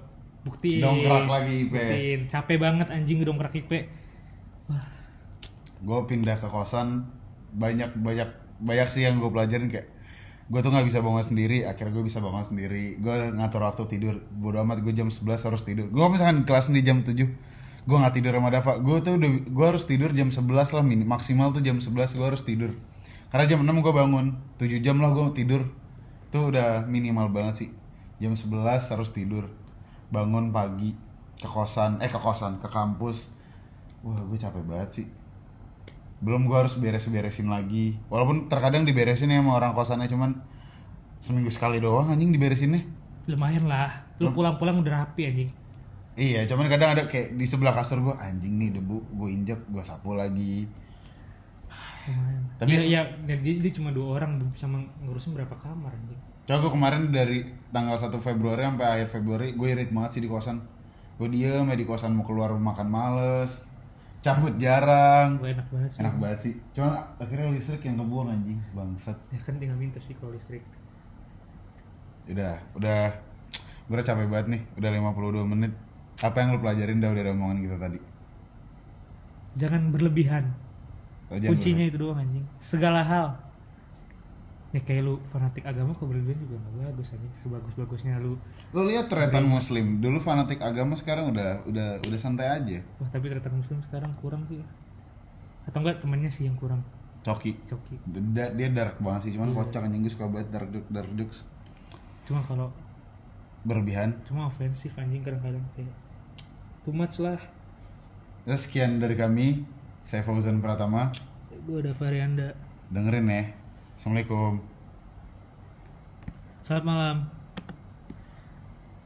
buktiin Dongkrak lagi IP. buktiin capek banget anjing dongkrak IP wah gue pindah ke kosan banyak banyak banyak sih yang gue pelajarin kayak gue tuh nggak bisa bangun sendiri akhirnya gue bisa bangun sendiri. Gue ngatur waktu tidur bodo amat gue jam 11 harus tidur. Gue misalkan kelas di jam 7 gue nggak tidur sama Dava. Gue tuh udah gue harus tidur jam 11 lah mini maksimal tuh jam 11 gue harus tidur. Karena jam 6 gue bangun 7 jam lah gue tidur. Tuh udah minimal banget sih. Jam 11 harus tidur. Bangun pagi ke kosan eh ke kosan ke kampus. Wah gue capek banget sih belum gue harus beres-beresin lagi. Walaupun terkadang diberesin ya sama orang kosannya cuman seminggu sekali doang anjing diberesinnya lumayan lah. Lu pulang-pulang udah rapi anjing. Iya cuman kadang ada kayak di sebelah kasur gue anjing nih debu gue injek gue sapu lagi. Lumayan. Tapi- dan dia, dia cuma dua orang bisa ngurusin berapa kamar anjing. Coba gue kemarin dari tanggal 1 Februari sampai akhir Februari gue irit banget sih di kosan. Gue diem ya di kosan mau keluar makan males cabut jarang. Gue enak banget sih. Enak banget sih. Cuman akhirnya listrik yang kebuang anjing. Bangsat. Ya kan tinggal minta sih kalau listrik. Udah udah. Gue udah capek banget nih. Udah 52 menit. Apa yang lu pelajarin dah dari omongan kita tadi? Jangan berlebihan. Oh, jangan kuncinya itu doang anjing. Segala hal ya kayak lu fanatik agama kok berlebihan juga gak bagus anjing. Sebagus bagusnya lu. Lu lihat tretan muslim. Dulu fanatik agama sekarang udah udah udah santai aja. Wah tapi ternyata muslim sekarang kurang sih. Atau enggak temennya sih yang kurang. Coki. Coki. Da- dia dark banget sih cuman Iya. kocak anjing. Gue suka banget dark jokes dark jokes. Cuma kalau berlebihan. Cuma ofensif anjing kadang-kadang kayak too much lah. Terus sekian dari kami. Saya Fauzan Pratama. Gue ada varianda dengerin ya assalamualaikum. Selamat malam